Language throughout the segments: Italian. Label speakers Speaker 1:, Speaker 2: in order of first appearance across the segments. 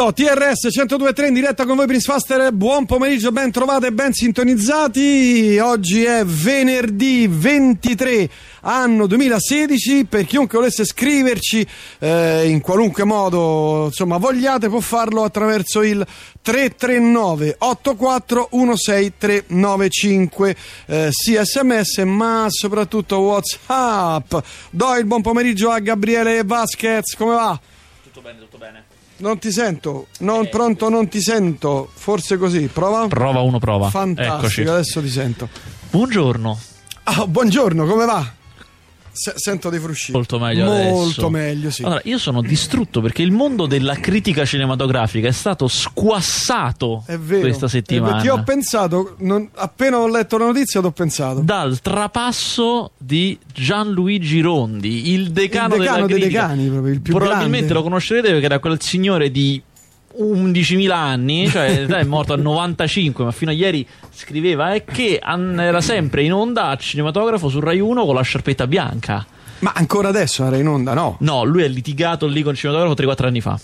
Speaker 1: Questo TRS 102.3 in diretta con voi Prince Faster. Buon pomeriggio, ben trovate, ben sintonizzati. Oggi è venerdì 23 anno 2016. Per chiunque volesse scriverci eh, in qualunque modo, insomma, vogliate, può farlo attraverso il 339 84 16395 eh, sia sms ma soprattutto whatsapp do il buon pomeriggio a Gabriele Vasquez come va?
Speaker 2: Tutto bene, tutto bene.
Speaker 1: Non ti sento, non, pronto, non ti sento. Forse così, prova.
Speaker 2: Prova uno, prova.
Speaker 1: Fantastico,
Speaker 2: Eccoci.
Speaker 1: adesso ti sento.
Speaker 2: Buongiorno.
Speaker 1: Ah, buongiorno, come va? Se- sento dei frusci.
Speaker 2: Molto meglio
Speaker 1: Molto
Speaker 2: adesso.
Speaker 1: meglio, sì.
Speaker 2: Allora, io sono distrutto perché il mondo della critica cinematografica è stato squassato
Speaker 1: è vero.
Speaker 2: questa settimana.
Speaker 1: Eh, Ti ho pensato, non- appena ho letto la notizia, ti ho pensato.
Speaker 2: dal trapasso di Gianluigi Rondi, il decano,
Speaker 1: Il decano
Speaker 2: della
Speaker 1: dei
Speaker 2: critica.
Speaker 1: decani, proprio, il più
Speaker 2: Probabilmente
Speaker 1: grande.
Speaker 2: lo conoscerete perché era quel signore di 11.000 anni, cioè è morto a 95, ma fino a ieri scriveva e che an- era sempre in onda a cinematografo su Rai 1 con la sciarpetta bianca.
Speaker 1: Ma ancora adesso era in onda, no?
Speaker 2: No, lui è litigato lì con il cinematografo 3-4 anni fa.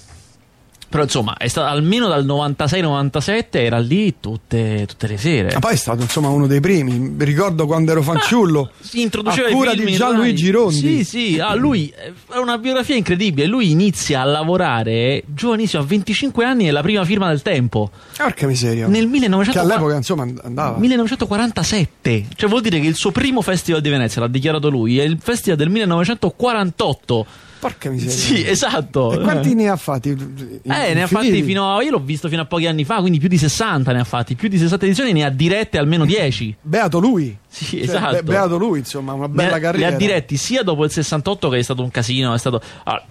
Speaker 2: Però insomma, è stato almeno dal 96-97 era lì tutte, tutte le sere.
Speaker 1: Ma poi è stato insomma uno dei primi. Mi Ricordo quando ero fanciullo.
Speaker 2: si introduceva
Speaker 1: a cura di Gianluigi. Rondi.
Speaker 2: Sì, sì, ah, lui è una biografia incredibile. Lui inizia a lavorare giovanissimo, a 25 anni, è la prima firma del tempo.
Speaker 1: Porca miseria.
Speaker 2: Nel
Speaker 1: Che
Speaker 2: 1940
Speaker 1: all'epoca insomma andava.
Speaker 2: 1947, cioè vuol dire che il suo primo festival di Venezia, l'ha dichiarato lui, è il festival del 1948.
Speaker 1: Porca miseria.
Speaker 2: Sì, esatto.
Speaker 1: E quanti ne ha fatti?
Speaker 2: Eh, ne ha fatti fino a. Io l'ho visto fino a pochi anni fa, quindi più di 60 ne ha fatti. Più di 60 edizioni ne ha dirette almeno 10.
Speaker 1: Beato lui.
Speaker 2: Sì,
Speaker 1: Cioè,
Speaker 2: esatto.
Speaker 1: be- beato lui, insomma, una
Speaker 2: Ne
Speaker 1: bella
Speaker 2: ha-
Speaker 1: carriera.
Speaker 2: Li ha diretti sia dopo il 68, che è stato un casino. È stato. ah,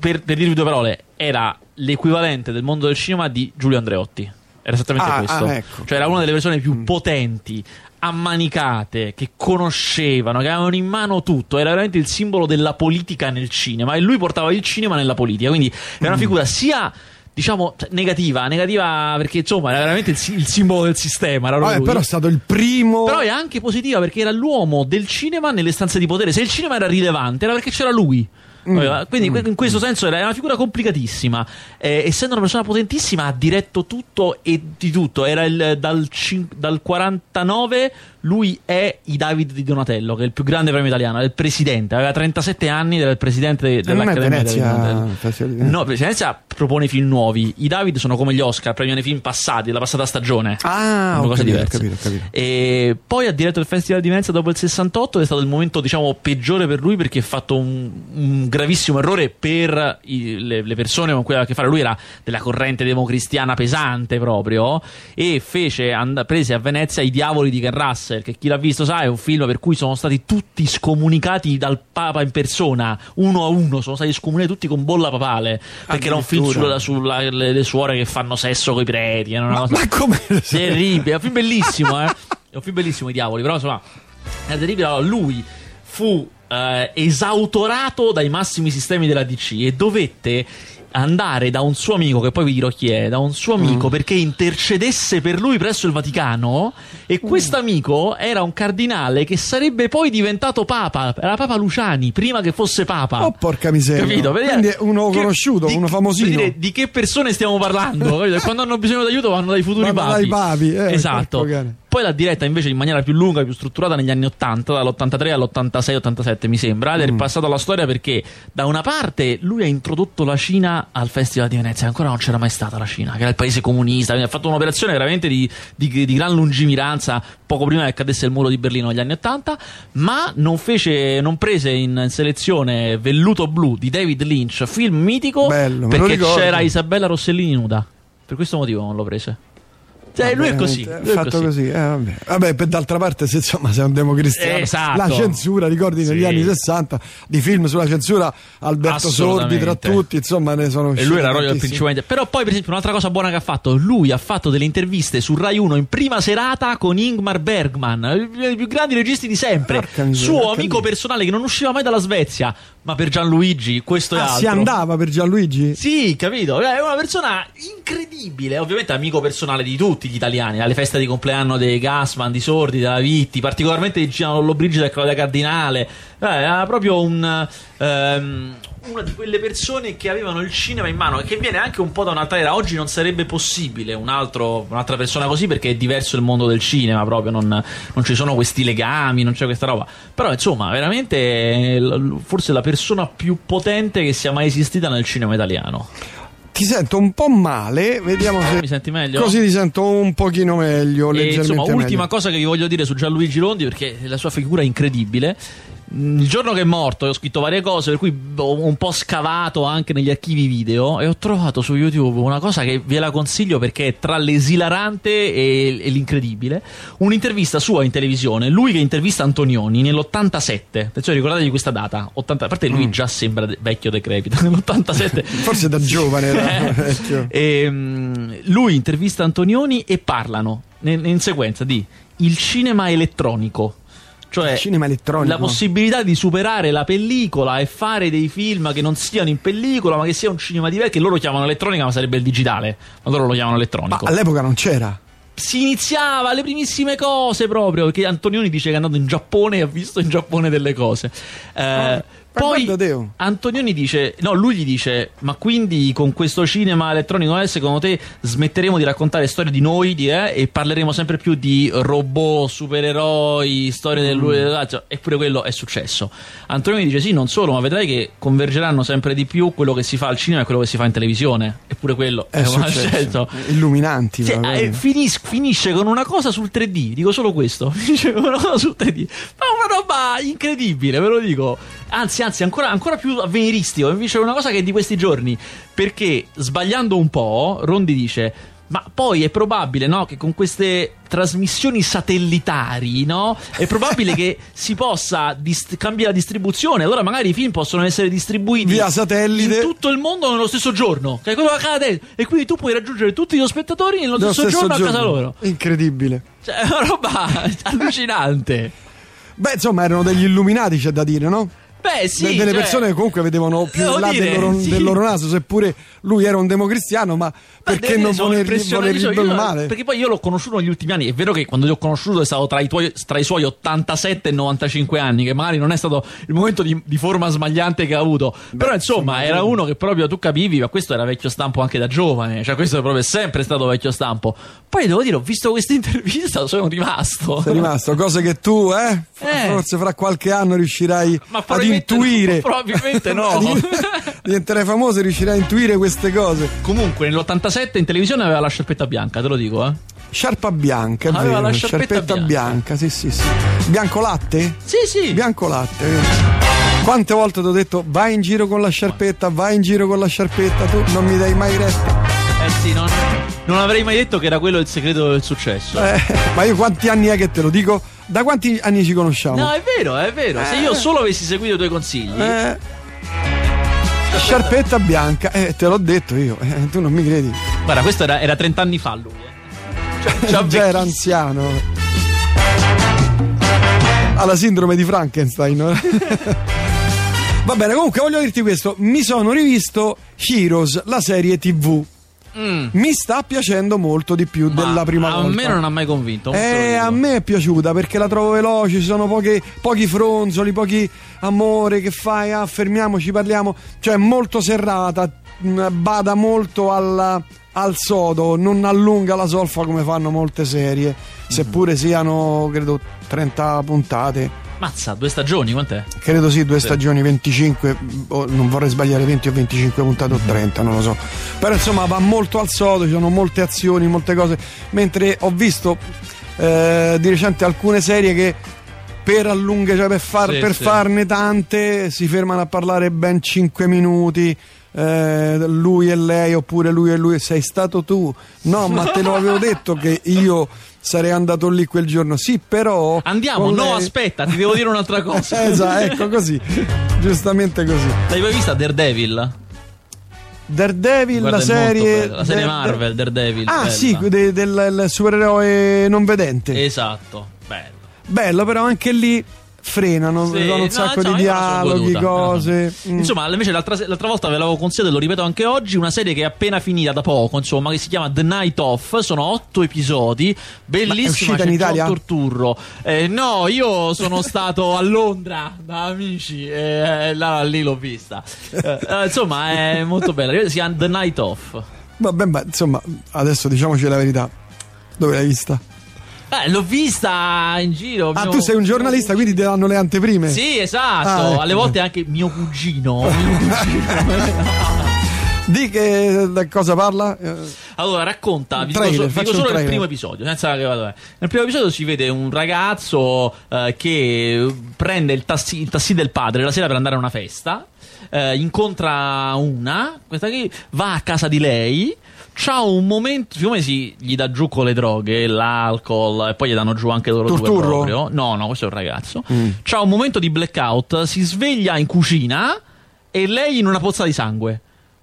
Speaker 2: per, per dirvi due parole, era l'equivalente del mondo del cinema di Giulio Andreotti. Era esattamente
Speaker 1: Ah,
Speaker 2: questo.
Speaker 1: ah, ecco.
Speaker 2: Cioè, era una delle persone più potenti, ammanicate, che conoscevano, che avevano in mano tutto. Era veramente il simbolo della politica nel cinema. E lui portava il cinema nella politica. Quindi era
Speaker 1: Mm.
Speaker 2: una figura sia. Diciamo negativa, negativa perché insomma era veramente il, il simbolo del sistema. Era
Speaker 1: Vabbè,
Speaker 2: lui.
Speaker 1: però è stato il primo.
Speaker 2: Però è anche positiva perché era l'uomo del cinema nelle stanze di potere. Se il cinema era rilevante era perché c'era lui.
Speaker 1: Mm.
Speaker 2: Quindi in questo senso era una figura complicatissima. Eh, essendo una persona potentissima ha diretto tutto e di tutto. Era il- dal, dal 49 lui è i David di Donatello, che è il più grande premio italiano, è il presidente. Aveva 37 anni, era il presidente
Speaker 1: E è
Speaker 2: dell'Accademia di Donatello. No, Venezia propone film nuovi. I David sono come gli Oscar, premiano i film passati, della passata stagione.
Speaker 1: Ah, capito, capito, capito.
Speaker 2: E poi ha diretto il Festival di Venezia dopo il 68 ed è stato il momento, diciamo, peggiore per lui perché ha fatto un, un gravissimo errore per i- le, le persone con cui aveva a che fare. Lui era della corrente democristiana pesante proprio e fece, and- prese a Venezia i diavoli di Ken Russell, che chi l'ha visto sa è un film per cui sono stati tutti scomunicati dal Papa in persona, uno a uno, sono stati scomunicati tutti con bolla papale, perché era un film
Speaker 1: Addirittura.
Speaker 2: sulla, sulla- le, le suore che fanno sesso con i preti. era una
Speaker 1: Ma,
Speaker 2: cosa-
Speaker 1: ma come?
Speaker 2: Terribile, è un film bellissimo, eh. È un film bellissimo, i diavoli, però insomma, è terribile. Allora, lui fu eh, esautorato dai massimi sistemi della DC e dovette andare da un suo amico, che poi vi dirò chi è, da un suo amico perché intercedesse per lui presso il Vaticano e questo amico era un cardinale che sarebbe poi diventato papa, era Papa Luciani, prima che fosse papa.
Speaker 1: Oh, porca miseria.
Speaker 2: Capito?
Speaker 1: Quindi è uno
Speaker 2: che-
Speaker 1: conosciuto,
Speaker 2: di-
Speaker 1: uno famosino.
Speaker 2: dire di che persone stiamo parlando? Quando hanno bisogno d'aiuto vanno dai futuri
Speaker 1: Vanno
Speaker 2: papi.
Speaker 1: dai papi, eh,
Speaker 2: esatto. Poi l'ha diretta invece in maniera più lunga, più strutturata negli anni 80, dall'83 all'86-87 mi sembra, ed
Speaker 1: Mm.
Speaker 2: è passato alla storia perché da una parte lui ha introdotto la Cina al Festival di Venezia, ancora non c'era mai stata la Cina, che era il paese comunista, quindi ha fatto un'operazione veramente di, di- di gran lungimiranza poco prima che cadesse il muro di Berlino negli anni 80, ma non, fece, non prese in selezione Velluto Blu di David Lynch, film mitico,
Speaker 1: Bello,
Speaker 2: perché c'era Isabella Rossellini nuda. Per questo motivo non lo prese. Cioè, lui è così. Lui è
Speaker 1: fatto così. eh, vabbè. Vabbè, per d'altra parte, se insomma sei un democristiano,
Speaker 2: Esatto.
Speaker 1: la censura, ricordi negli
Speaker 2: Sì.
Speaker 1: anni 60 di film sulla censura, Alberto Sordi tra tutti, insomma, ne sono
Speaker 2: E lui era Royal principalmente. Però poi, per esempio, un'altra cosa buona che ha fatto: lui ha fatto delle interviste su Rai 1 in prima serata con Ingmar Bergman, i più grandi registi di sempre.
Speaker 1: Miseria,
Speaker 2: suo
Speaker 1: porca
Speaker 2: amico personale che non usciva mai dalla Svezia. Ma per Gianluigi, questo è
Speaker 1: Ah,
Speaker 2: altro.
Speaker 1: si andava per Gianluigi?
Speaker 2: Sì, capito? È una persona incredibile. Ovviamente amico personale di tutti. gli italiani, alle feste di compleanno dei Gassman, di Sordi, della Vitti, particolarmente di Gianni Lollobrigida e Claudia Cardinale. Era proprio un, ehm, una di quelle persone che avevano il cinema in mano e che viene anche un po' da un'altra era. Oggi non sarebbe possibile un altro, un'altra persona così perché è diverso il mondo del cinema, proprio non, non ci sono questi legami, non c'è questa roba. Però insomma, veramente eh, forse la persona più potente che sia mai esistita nel cinema italiano.
Speaker 1: Ti sento un po' male, vediamo se
Speaker 2: Mi senti meglio?
Speaker 1: così ti sento un pochino meglio,
Speaker 2: E,
Speaker 1: leggermente
Speaker 2: insomma, ultima
Speaker 1: meglio.
Speaker 2: cosa che vi voglio dire su Gianluigi Rondi, perché la sua figura è incredibile. Mm, Il giorno che è morto, ho scritto varie cose, per cui ho un po' scavato anche negli archivi video e ho trovato su YouTube una cosa che ve la consiglio perché è tra l'esilarante e, e l'incredibile. Un'intervista sua in televisione, lui che intervista Antonioni nell'87. Attenzione, ricordatevi questa data. 80, a parte lui già sembra vecchio decrepito, nell'87.
Speaker 1: Forse da giovane era
Speaker 2: Eh,
Speaker 1: vecchio.
Speaker 2: e, mm, lui intervista Antonioni e parlano in, in sequenza di il cinema elettronico. Cioè,
Speaker 1: cinema elettronico.
Speaker 2: la possibilità di superare la pellicola e fare dei film che non siano in pellicola, ma che sia un cinema diverso, che loro chiamano elettronica, ma sarebbe il digitale. Ma loro lo chiamano
Speaker 1: Ma
Speaker 2: elettronico.
Speaker 1: all'epoca non c'era.
Speaker 2: Si iniziava le primissime cose proprio, perché Antonioni dice che è andato in Giappone e ha visto in Giappone delle cose. Eh,
Speaker 1: ma
Speaker 2: poi. Antonioni dice, no, lui gli dice, ma quindi con questo cinema elettronico eh, secondo te smetteremo di raccontare storie di noi di, eh, e parleremo sempre più di robot, supereroi, storie del
Speaker 1: Mm.
Speaker 2: cioè, eppure quello è successo. Antonioni dice sì, non solo, ma vedrai che convergeranno sempre di più quello che si fa al cinema e quello che si fa in televisione. Eppure quello
Speaker 1: È
Speaker 2: una
Speaker 1: successo.
Speaker 2: scelta.
Speaker 1: Illuminanti.
Speaker 2: Sì, eh, finis- finisce con una cosa sul 3D, dico solo questo. Finisce con una cosa sul 3D. Ma una roba incredibile, ve lo dico. Anzi, anzi, ancora, ancora più avveniristico. Invece è una cosa che è di questi giorni. Perché sbagliando un po', Rondi dice. Ma poi è probabile, no, che con queste trasmissioni satellitari, no, è probabile che si possa dist- cambiare la distribuzione. Allora magari i film possono essere distribuiti
Speaker 1: Via satellite.
Speaker 2: in tutto il mondo nello stesso giorno, che è quello che accade. E quindi tu puoi raggiungere tutti gli spettatori nello stesso,
Speaker 1: stesso
Speaker 2: giorno, a casa loro.
Speaker 1: Incredibile.
Speaker 2: Cioè, è una roba allucinante.
Speaker 1: Beh, insomma, erano degli illuminati, c'è da dire, no?
Speaker 2: Beh, sì.
Speaker 1: De- delle
Speaker 2: cioè,
Speaker 1: persone che comunque vedevano più
Speaker 2: devo
Speaker 1: in là
Speaker 2: dire,
Speaker 1: del, loro,
Speaker 2: sì.
Speaker 1: del loro naso, seppure lui era un democristiano, ma
Speaker 2: Ma
Speaker 1: perché non
Speaker 2: io-
Speaker 1: del
Speaker 2: io-
Speaker 1: male?
Speaker 2: Perché poi io l'ho conosciuto negli ultimi anni. È vero che quando li ho conosciuto è stato tra i, tuoi- tra i suoi 87 e 95 anni, che magari non è stato il momento di, di forma smagliante che ha avuto. Però insomma, era uno che proprio tu capivi, ma questo era vecchio stampo anche da giovane. Cioè, questo è proprio sempre stato vecchio stampo. Poi devo dire, ho visto questa intervista, sono rimasto.
Speaker 1: Sei rimasto, cose che tu, eh,
Speaker 2: Eh.
Speaker 1: forse fra qualche anno riuscirai
Speaker 2: probabilmente
Speaker 1: intuire.
Speaker 2: no, probabilmente no.
Speaker 1: Diventerai famoso e riuscirai a intuire queste cose.
Speaker 2: Comunque, nell'87 in televisione aveva la sciarpetta bianca, te lo dico, eh.
Speaker 1: Sciarpa bianca, è
Speaker 2: Aveva
Speaker 1: vero,
Speaker 2: la sciarpetta
Speaker 1: bianca.
Speaker 2: bianca.
Speaker 1: sì, sì, sì. Bianco latte?
Speaker 2: Sì, sì.
Speaker 1: Bianco latte. Quante volte ti ho detto vai in giro con la sciarpetta, vai in giro con la sciarpetta, tu non mi dai mai retta.
Speaker 2: Eh sì, non, non avrei mai detto che era quello il segreto del successo.
Speaker 1: Eh, ma io quanti anni è che te lo dico? Da quanti anni ci conosciamo?
Speaker 2: No, è vero, è vero. Se io solo avessi seguito i tuoi consigli,
Speaker 1: Eh, sciarpetta bianca, eh, te l'ho detto io, eh, tu non mi credi.
Speaker 2: guarda, questo era, era 30 anni fa lui. eh. Cioè, già
Speaker 1: era anziano. Ha la sindrome di Frankenstein. Va bene, comunque voglio dirti questo. Mi sono rivisto Heroes, la serie TV.
Speaker 2: Mm.
Speaker 1: Mi sta piacendo molto di più
Speaker 2: Ma
Speaker 1: della prima
Speaker 2: a
Speaker 1: volta.
Speaker 2: me non ha mai convinto.
Speaker 1: Eh, a me è piaciuta perché la trovo veloce, ci sono poche- pochi fronzoli, pochi amore che fai, ah, fermiamoci, parliamo, cioè molto serrata, mh, bada molto alla- al sodo, non allunga la solfa come fanno molte serie, seppure siano, credo, 30 puntate.
Speaker 2: Mazza, due stagioni, quant'è?
Speaker 1: Credo sì, due stagioni, 25, o non vorrei sbagliare 20 o 25 puntate o 30, non lo so. Però insomma va molto al sodo, ci sono molte azioni, molte cose. Mentre ho visto eh, di recente alcune serie che per allungare, cioè per, far-
Speaker 2: Sì,
Speaker 1: per
Speaker 2: sì.
Speaker 1: farne tante, si fermano a parlare ben 5 minuti. eh, lui e lei oppure lui e lui sei stato tu no ma te lo avevo detto che io sarei andato lì quel giorno sì però
Speaker 2: Andiamo, no,
Speaker 1: lei-
Speaker 2: aspetta, ti devo dire un'altra cosa.
Speaker 1: esatto, ecco così, giustamente così.
Speaker 2: L'hai mai vista Daredevil?
Speaker 1: Daredevil,
Speaker 2: Guarda,
Speaker 1: la serie.
Speaker 2: La serie Marvel, Daredevil.
Speaker 1: Ah,
Speaker 2: bella.
Speaker 1: sì, de- del del supereroe non vedente.
Speaker 2: Esatto, bello.
Speaker 1: Bello, però anche lì frenano,
Speaker 2: Sì,
Speaker 1: un
Speaker 2: no,
Speaker 1: sacco
Speaker 2: insomma,
Speaker 1: di dialoghi, cose. Mm.
Speaker 2: Insomma, invece l'altra, l'altra volta ve l'avevo consigliato e lo ripeto anche oggi, una serie che è appena finita da poco, insomma, che si chiama The Night Off, sono otto episodi, bellissima,
Speaker 1: uscita
Speaker 2: c'è
Speaker 1: in Italia?
Speaker 2: John Turturro. Eh, no, io sono stato a Londra da amici e là, lì l'ho vista. Eh, eh, insomma, è molto bella, si chiama The Night Off.
Speaker 1: Vabbè, ma insomma, adesso diciamoci la verità. Dove l'hai vista?
Speaker 2: Eh, l'ho vista in giro.
Speaker 1: Ah,
Speaker 2: mio-
Speaker 1: tu sei un giornalista, quindi ti danno le anteprime.
Speaker 2: Sì, esatto.
Speaker 1: Ah, ecco.
Speaker 2: Alle volte anche mio cugino. Mio cugino.
Speaker 1: Di che da cosa parla?
Speaker 2: Allora, racconta, vi dico,
Speaker 1: Trailer,
Speaker 2: dico
Speaker 1: un
Speaker 2: solo il primo episodio. Senza che vado. Nel primo episodio si vede un ragazzo eh, che prende il tassi, il tassì del padre la sera per andare a una festa. eh, incontra una, questa qui va a casa di lei. C'ha un momento, siccome si, gli dà giù con le droghe, l'alcol, e poi gli danno giù anche loro due
Speaker 1: Turturro?
Speaker 2: proprio. No, no, questo è un ragazzo.
Speaker 1: Mm.
Speaker 2: C'ha un momento di blackout, si sveglia in cucina e lei in una pozza di sangue.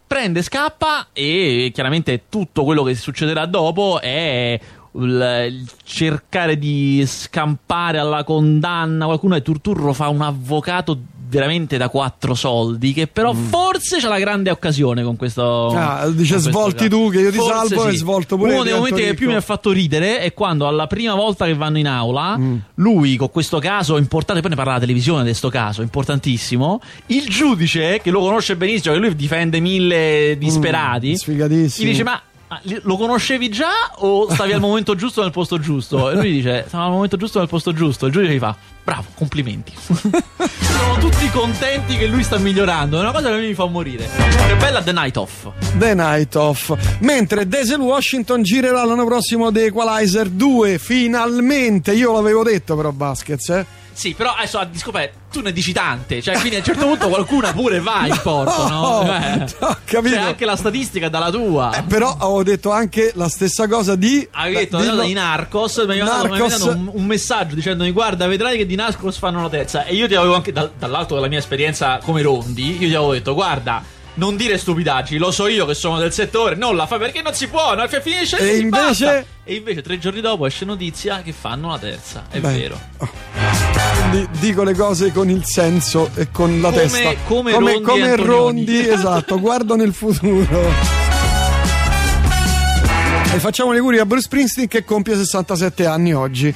Speaker 2: Prende, scappa e chiaramente tutto quello che succederà dopo è il, cercare di scampare alla condanna qualcuno e Turturro fa un avvocato veramente da quattro soldi che però forse c'ha la grande occasione con questo
Speaker 1: Mm. Ah,
Speaker 2: con
Speaker 1: dice,
Speaker 2: questo
Speaker 1: "Svolti
Speaker 2: caso".
Speaker 1: tu, che io ti
Speaker 2: Forse
Speaker 1: salvo, e svolto pure
Speaker 2: uno dei momenti che
Speaker 1: divento
Speaker 2: più mi ha
Speaker 1: ricco.
Speaker 2: fatto ridere è quando alla prima volta che vanno in aula
Speaker 1: Mm.
Speaker 2: lui con questo caso importante poi ne parla la televisione di questo caso importantissimo il giudice che lo conosce benissimo che lui difende mille disperati
Speaker 1: Mm,
Speaker 2: gli dice ma li- lo conoscevi già o stavi al momento giusto nel posto giusto? E lui dice: Stavo al momento giusto nel posto giusto. Il giudice gli fa: Bravo, complimenti. Sono tutti contenti che lui sta migliorando. È una cosa che a me mi fa morire. È bella The Night Off.
Speaker 1: The Night Off. Mentre Denzel Washington girerà l'anno prossimo The Equalizer 2, finalmente. Io l'avevo detto però Baskets, eh.
Speaker 2: Sì, però adesso a scopre, tu ne dici tante. Cioè, quindi a un certo punto qualcuna pure va in porto, no?
Speaker 1: No,
Speaker 2: Eh.
Speaker 1: ho capito.
Speaker 2: Cioè, anche la statistica è dalla tua.
Speaker 1: Eh, però avevo detto anche la stessa cosa di
Speaker 2: Avevi detto
Speaker 1: dillo,
Speaker 2: in Narcos, mi hai mandato, un, un messaggio dicendomi guarda vedrai che di Narcos fanno una terza e io ti avevo anche dal- dall'alto della mia esperienza come Rondi io ti avevo detto guarda non dire stupidaggini lo so io che sono del settore non la fai perché non si può fi- finisce
Speaker 1: E invece-
Speaker 2: basta. e invece tre giorni dopo esce notizia che fanno la terza è
Speaker 1: Beh,
Speaker 2: vero
Speaker 1: Quindi dico le cose con il senso e con la
Speaker 2: Come-
Speaker 1: testa.
Speaker 2: come
Speaker 1: come,
Speaker 2: Rondi
Speaker 1: come. Rondi, esatto, guardo nel futuro. E facciamo gli auguri a Bruce Springsteen che compie 67 anni oggi.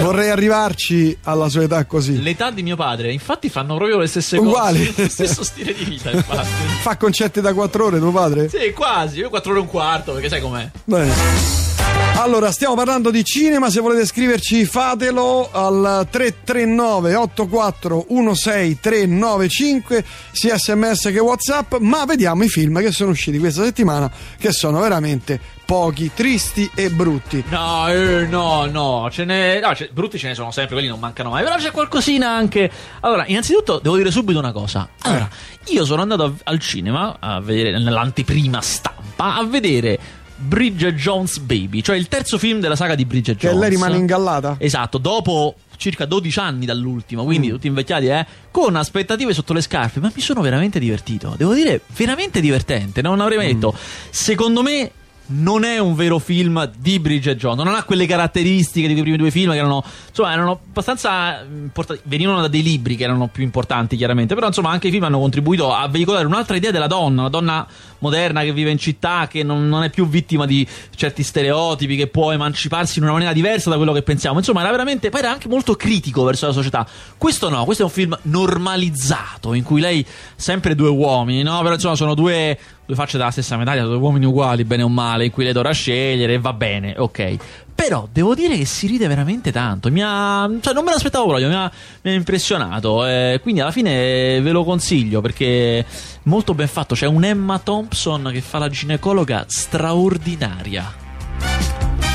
Speaker 1: Vorrei arrivarci alla sua età così.
Speaker 2: l'età di mio padre infatti fanno proprio le stesse
Speaker 1: Uguali.
Speaker 2: cose lo stesso stile di vita infatti
Speaker 1: Fa concerti da 4 ore tuo padre?
Speaker 2: sì quasi io 4 ore e un quarto perché sai com'è
Speaker 1: Bene. Allora, stiamo parlando di cinema, se volete scriverci fatelo al 339 84 16395 sia sms che whatsapp, ma vediamo i film che sono usciti questa settimana che sono veramente pochi, tristi e brutti.
Speaker 2: No, eh, no, no, ce ne, no ce- brutti ce ne sono sempre, quelli non mancano mai, però c'è qualcosina anche. Allora, innanzitutto devo dire subito una cosa. Allora, io sono andato a- al cinema a vedere nell'anteprima stampa a vedere Bridget Jones Baby, cioè il terzo film della saga di Bridget
Speaker 1: Che
Speaker 2: Jones.
Speaker 1: lei rimane ingallata?
Speaker 2: Esatto, dopo circa 12 anni dall'ultimo, quindi tutti invecchiati, eh, con aspettative sotto le scarpe, ma mi sono veramente divertito. Devo dire, veramente divertente, non avrei mai detto. Secondo me non è un vero film di Bridget Jones, non ha quelle caratteristiche di quei primi due film che erano, insomma, erano abbastanza importanti, venivano da dei libri che erano più importanti chiaramente, però insomma anche i film hanno contribuito a veicolare un'altra idea della donna, una donna moderna che vive in città, che non, non è più vittima di certi stereotipi, che può emanciparsi in una maniera diversa da quello che pensiamo. Insomma, era veramente. Poi era anche molto critico verso la società. Questo no, questo è un film normalizzato in cui lei, sempre due uomini, no? Però insomma, sono due, due facce della stessa medaglia, due uomini uguali, bene o male, in cui lei dovrà scegliere e va bene, ok. Però devo dire che si ride veramente tanto. Mi ha, cioè, non me l'aspettavo proprio, mi ha, mi ha impressionato. eh, quindi alla fine ve lo consiglio perché molto ben fatto. C'è un Emma Thompson che fa la ginecologa straordinaria.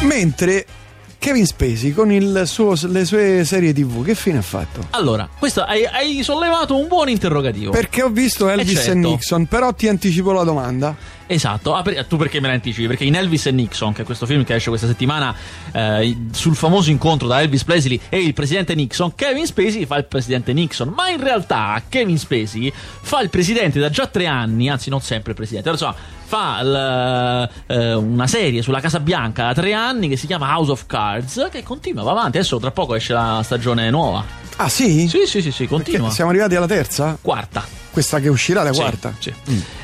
Speaker 1: Mentre Kevin Spacey con il suo- le sue serie tv, che fine ha fatto?
Speaker 2: Allora, questo hai, hai sollevato un buon interrogativo.
Speaker 1: Perché ho visto Elvis
Speaker 2: certo.
Speaker 1: e Nixon, però ti anticipo la domanda.
Speaker 2: Esatto, ah, per- tu perché me la anticipi? Perché in Elvis e Nixon, che è questo film che esce questa settimana, eh, sul famoso incontro tra Elvis Presley e il presidente Nixon, Kevin Spacey fa il presidente Nixon, ma in realtà Kevin Spacey fa il presidente da già tre anni, anzi non sempre il presidente, insomma, fa il, eh, una serie sulla Casa Bianca da tre anni che si chiama House of Cards, che continua, va avanti, adesso tra poco esce la stagione nuova.
Speaker 1: Ah, sì?
Speaker 2: Sì, sì, sì, sì, continua.
Speaker 1: Che siamo arrivati alla terza?
Speaker 2: Quarta.
Speaker 1: Questa che uscirà la
Speaker 2: Sì,
Speaker 1: quarta.
Speaker 2: sì.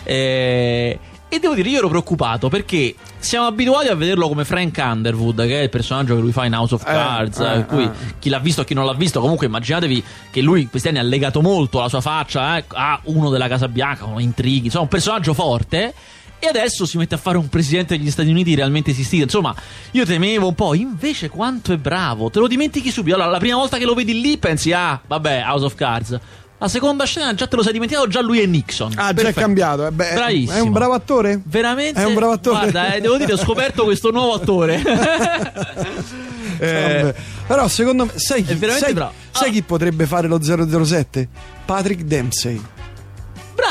Speaker 2: Eh, e devo dire, io ero preoccupato perché siamo abituati a vederlo come Frank Underwood, che è il personaggio che lui fa in House of
Speaker 1: Eh,
Speaker 2: Cards.
Speaker 1: eh,
Speaker 2: eh, cui
Speaker 1: eh.
Speaker 2: chi l'ha visto e chi non l'ha visto, comunque immaginatevi che lui questi anni ha legato molto la sua faccia eh, a uno della Casa Bianca, con intrighi, insomma, un personaggio forte. E adesso si mette a fare un presidente degli Stati Uniti realmente esistito. Insomma, io temevo un po'. Invece, quanto è bravo. Te lo dimentichi subito. Allora, la prima volta che lo vedi lì, pensi, ah, vabbè, House of Cards. La seconda scena già te lo sei dimenticato, già lui è Nixon.
Speaker 1: Ah, già è
Speaker 2: Perfetto.
Speaker 1: cambiato. eh, beh,
Speaker 2: Bravissimo.
Speaker 1: È un bravo attore?
Speaker 2: Veramente?
Speaker 1: È un bravo attore.
Speaker 2: Guarda, eh, devo dire, ho scoperto questo nuovo attore. Eh.
Speaker 1: Però secondo me, sai chi, sai- sai
Speaker 2: Ah.
Speaker 1: chi potrebbe fare lo 007? Patrick Dempsey.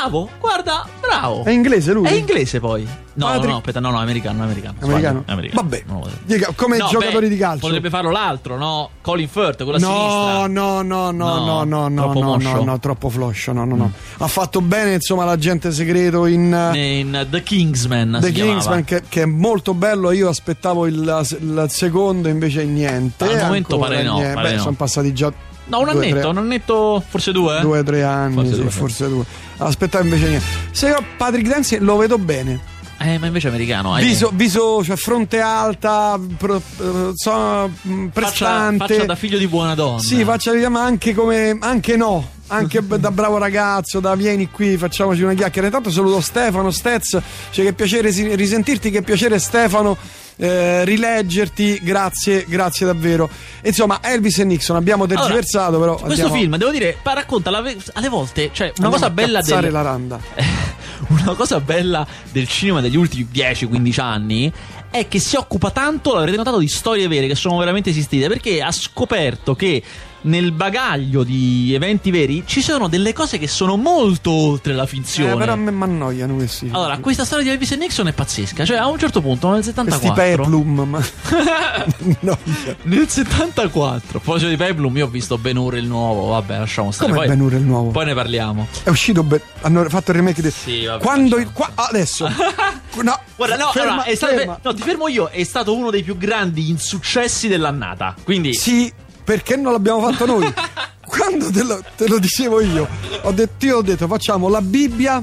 Speaker 2: Bravo, guarda, bravo.
Speaker 1: È inglese lui?
Speaker 2: È inglese poi. No,
Speaker 1: Patrick-
Speaker 2: no, no, aspetta, no, no, americano, americano.
Speaker 1: Americano?
Speaker 2: Sbaglio, americano.
Speaker 1: Vabbè, dica, come
Speaker 2: No,
Speaker 1: giocatori
Speaker 2: beh,
Speaker 1: di calcio.
Speaker 2: Potrebbe farlo l'altro, no? Colin Firth, quello a
Speaker 1: No,
Speaker 2: sinistra.
Speaker 1: no, no, no,
Speaker 2: No,
Speaker 1: no, no, no,
Speaker 2: troppo
Speaker 1: no, no, no, troppo floscio, no, no, no. Ha fatto bene, insomma, l'agente segreto in eh,
Speaker 2: In The Kingsman.
Speaker 1: The. Kingsman, che, che è molto bello. Io aspettavo il, il secondo, invece niente.
Speaker 2: Al momento pare no,
Speaker 1: niente.
Speaker 2: pare
Speaker 1: Beh,
Speaker 2: no.
Speaker 1: sono passati già
Speaker 2: No, un
Speaker 1: due,
Speaker 2: annetto,
Speaker 1: tre-
Speaker 2: un annetto, forse due. eh?
Speaker 1: due tre anni,
Speaker 2: Forse
Speaker 1: sì,
Speaker 2: due,
Speaker 1: forse due. Aspettavo invece niente. Se io Patrick Dempsey lo vedo bene.
Speaker 2: Eh, ma invece americano.
Speaker 1: Viso, viso, cioè fronte alta, pro- eh, so,
Speaker 2: faccia,
Speaker 1: prestante.
Speaker 2: faccia da figlio di buona donna.
Speaker 1: Sì, faccia ma anche come anche no. Anche da bravo ragazzo, da vieni qui, facciamoci una chiacchiera. Intanto saluto Stefano Stez. Cioè, che piacere risentirti, che piacere Stefano. Eh, rileggerti, grazie, grazie davvero. Insomma, Elvis e Nixon abbiamo
Speaker 2: Allora,
Speaker 1: tergiversato, però.
Speaker 2: Questo
Speaker 1: andiamo-
Speaker 2: film, devo dire, racconta alle volte, cioè, una
Speaker 1: andiamo
Speaker 2: cosa bella del,
Speaker 1: la randa.
Speaker 2: una cosa bella del cinema degli ultimi 10-15 anni è che si occupa tanto, l'avrete notato, di storie vere che sono veramente esistite, perché ha scoperto che nel bagaglio di eventi veri ci sono delle cose che sono molto oltre la finzione.
Speaker 1: Eh, però a me mi annoiano questi.
Speaker 2: Allora, questa storia di Elvis e Nixon è pazzesca. Cioè, a un certo punto, nel
Speaker 1: questi
Speaker 2: 74.
Speaker 1: peplum. Ma... no,
Speaker 2: Nel 74, a proposito di Peplum, io ho visto Ben Hur il nuovo. Vabbè, lasciamo stare.
Speaker 1: come
Speaker 2: Poi,
Speaker 1: Ben Hur il nuovo?
Speaker 2: poi ne parliamo.
Speaker 1: È uscito be- hanno fatto il remake di
Speaker 2: Sì, vabbè,
Speaker 1: Quando il- qua- adesso. no,
Speaker 2: Guarda, no,
Speaker 1: ferma,
Speaker 2: allora, stato- no, ti fermo io. È stato uno dei più grandi insuccessi dell'annata. Quindi,
Speaker 1: Sì, perché non l'abbiamo fatto noi? Quando te lo, te lo dicevo io, ho detto, io ho detto facciamo la Bibbia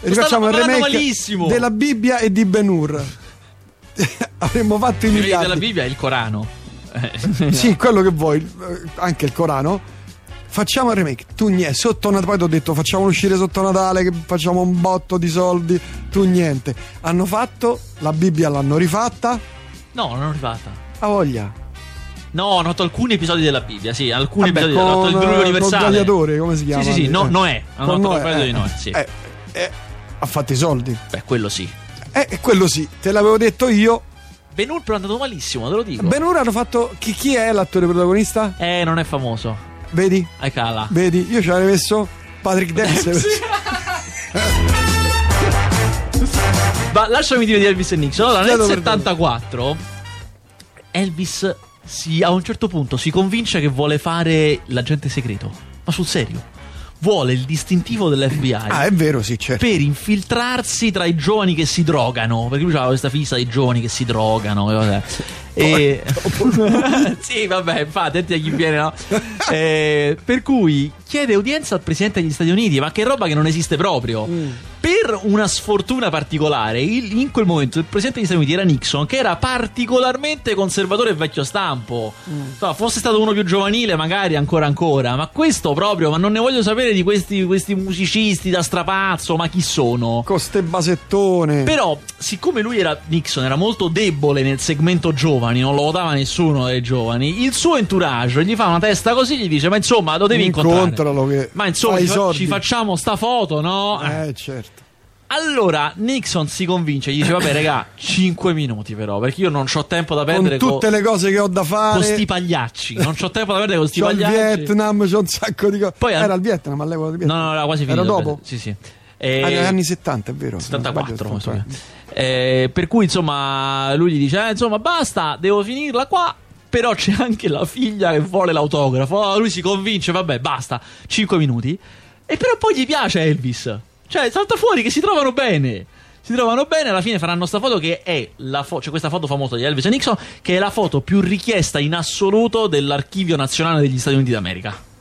Speaker 1: e rifacciamo il remake
Speaker 2: malissimo.
Speaker 1: della Bibbia e di Ben Hur. Avremmo fatto i
Speaker 2: il della
Speaker 1: miliardi.
Speaker 2: Bibbia è il Corano. Eh,
Speaker 1: Sì, quello che vuoi, eh, anche il Corano. Facciamo il remake, tu niente, sotto Natale, poi ti ho detto facciamolo uscire sotto Natale che facciamo un botto di soldi, tu niente. Hanno fatto, la Bibbia l'hanno rifatta,
Speaker 2: No, non l'ho rifatta.
Speaker 1: a voglia.
Speaker 2: No, ho notato alcuni episodi della Bibbia. Sì, alcuni
Speaker 1: Vabbè,
Speaker 2: episodi. Ho notato il
Speaker 1: con,
Speaker 2: diluvio
Speaker 1: eh,
Speaker 2: universale.
Speaker 1: gladiatore, come si chiama?
Speaker 2: Sì, sì, sì. No,
Speaker 1: Eh.
Speaker 2: Noè.
Speaker 1: Con
Speaker 2: notato
Speaker 1: Noè,
Speaker 2: quello di
Speaker 1: eh,
Speaker 2: Noè. Sì.
Speaker 1: eh, eh, ha fatto i soldi.
Speaker 2: Beh, quello sì.
Speaker 1: Eh, e quello sì, te l'avevo detto io.
Speaker 2: Ben Hur però è andato malissimo, te lo dico.
Speaker 1: Ben ora hanno fatto. Chi, chi è l'attore protagonista?
Speaker 2: Eh, non è famoso.
Speaker 1: Vedi?
Speaker 2: Ai cala.
Speaker 1: Vedi? Io ci avrei messo Patrick Dempsey.
Speaker 2: Ma lasciami dire di Elvis e Nixon. Allora, nel
Speaker 1: Chiedo perdono.
Speaker 2: 74 Elvis si- a un certo punto si convince che vuole fare l'agente segreto. Ma sul serio. Vuole il distintivo dell'FBI.
Speaker 1: ah, è vero, sì, certo.
Speaker 2: per infiltrarsi tra i giovani che si drogano. Perché lui aveva questa fissa dei giovani che si drogano. E cos'è. E... sì, vabbè, infatti, chi viene, no? Eh, per cui chiede udienza al presidente degli Stati Uniti, ma che roba che non esiste proprio. Per una sfortuna particolare, il- in quel momento il presidente degli Stati Uniti era Nixon, che era particolarmente conservatore e vecchio stampo. Insomma, fosse stato uno più giovanile, magari ancora ancora, ma questo proprio, ma non ne voglio sapere di questi, questi musicisti da strapazzo, ma chi sono?
Speaker 1: Con ste basettone.
Speaker 2: Però, siccome lui era Nixon, era molto debole nel segmento giovani, non lo votava nessuno dei giovani, il suo entourage gli fa una testa così, gli dice: Ma insomma, lo devi incontrare.
Speaker 1: Incontralo che
Speaker 2: Ma insomma, ci, fa- ci facciamo sta foto, no?
Speaker 1: Eh, certo.
Speaker 2: Allora Nixon si convince, gli dice: Vabbè, raga, 5 minuti però, perché io non ho tempo da perdere con,
Speaker 1: tutte le cose che ho da fare.
Speaker 2: con sti pagliacci. Non ho tempo da perdere con sti
Speaker 1: C'ho il
Speaker 2: pagliacci.
Speaker 1: Vietnam, c'ho un sacco di cose.
Speaker 2: Poi al-
Speaker 1: Era il Vietnam all'epoca del
Speaker 2: No,
Speaker 1: Vietnam.
Speaker 2: no, era quasi finito.
Speaker 1: Era dopo?
Speaker 2: Sì, sì.
Speaker 1: Ah, negli anni 70, è vero.
Speaker 2: 74
Speaker 1: se non sbaglio.
Speaker 2: Eh, per cui insomma lui gli dice eh, insomma basta devo finirla qua però c'è anche la figlia che vuole l'autografo. Allora lui si convince vabbè basta 5 minuti. E però poi gli piace Elvis. Cioè salta fuori che si trovano bene. Si trovano bene, alla fine faranno sta foto che è la foto, c'è questa foto famosa di Elvis e Nixon, che è la foto più richiesta in assoluto dell'archivio nazionale degli Stati Uniti d'America.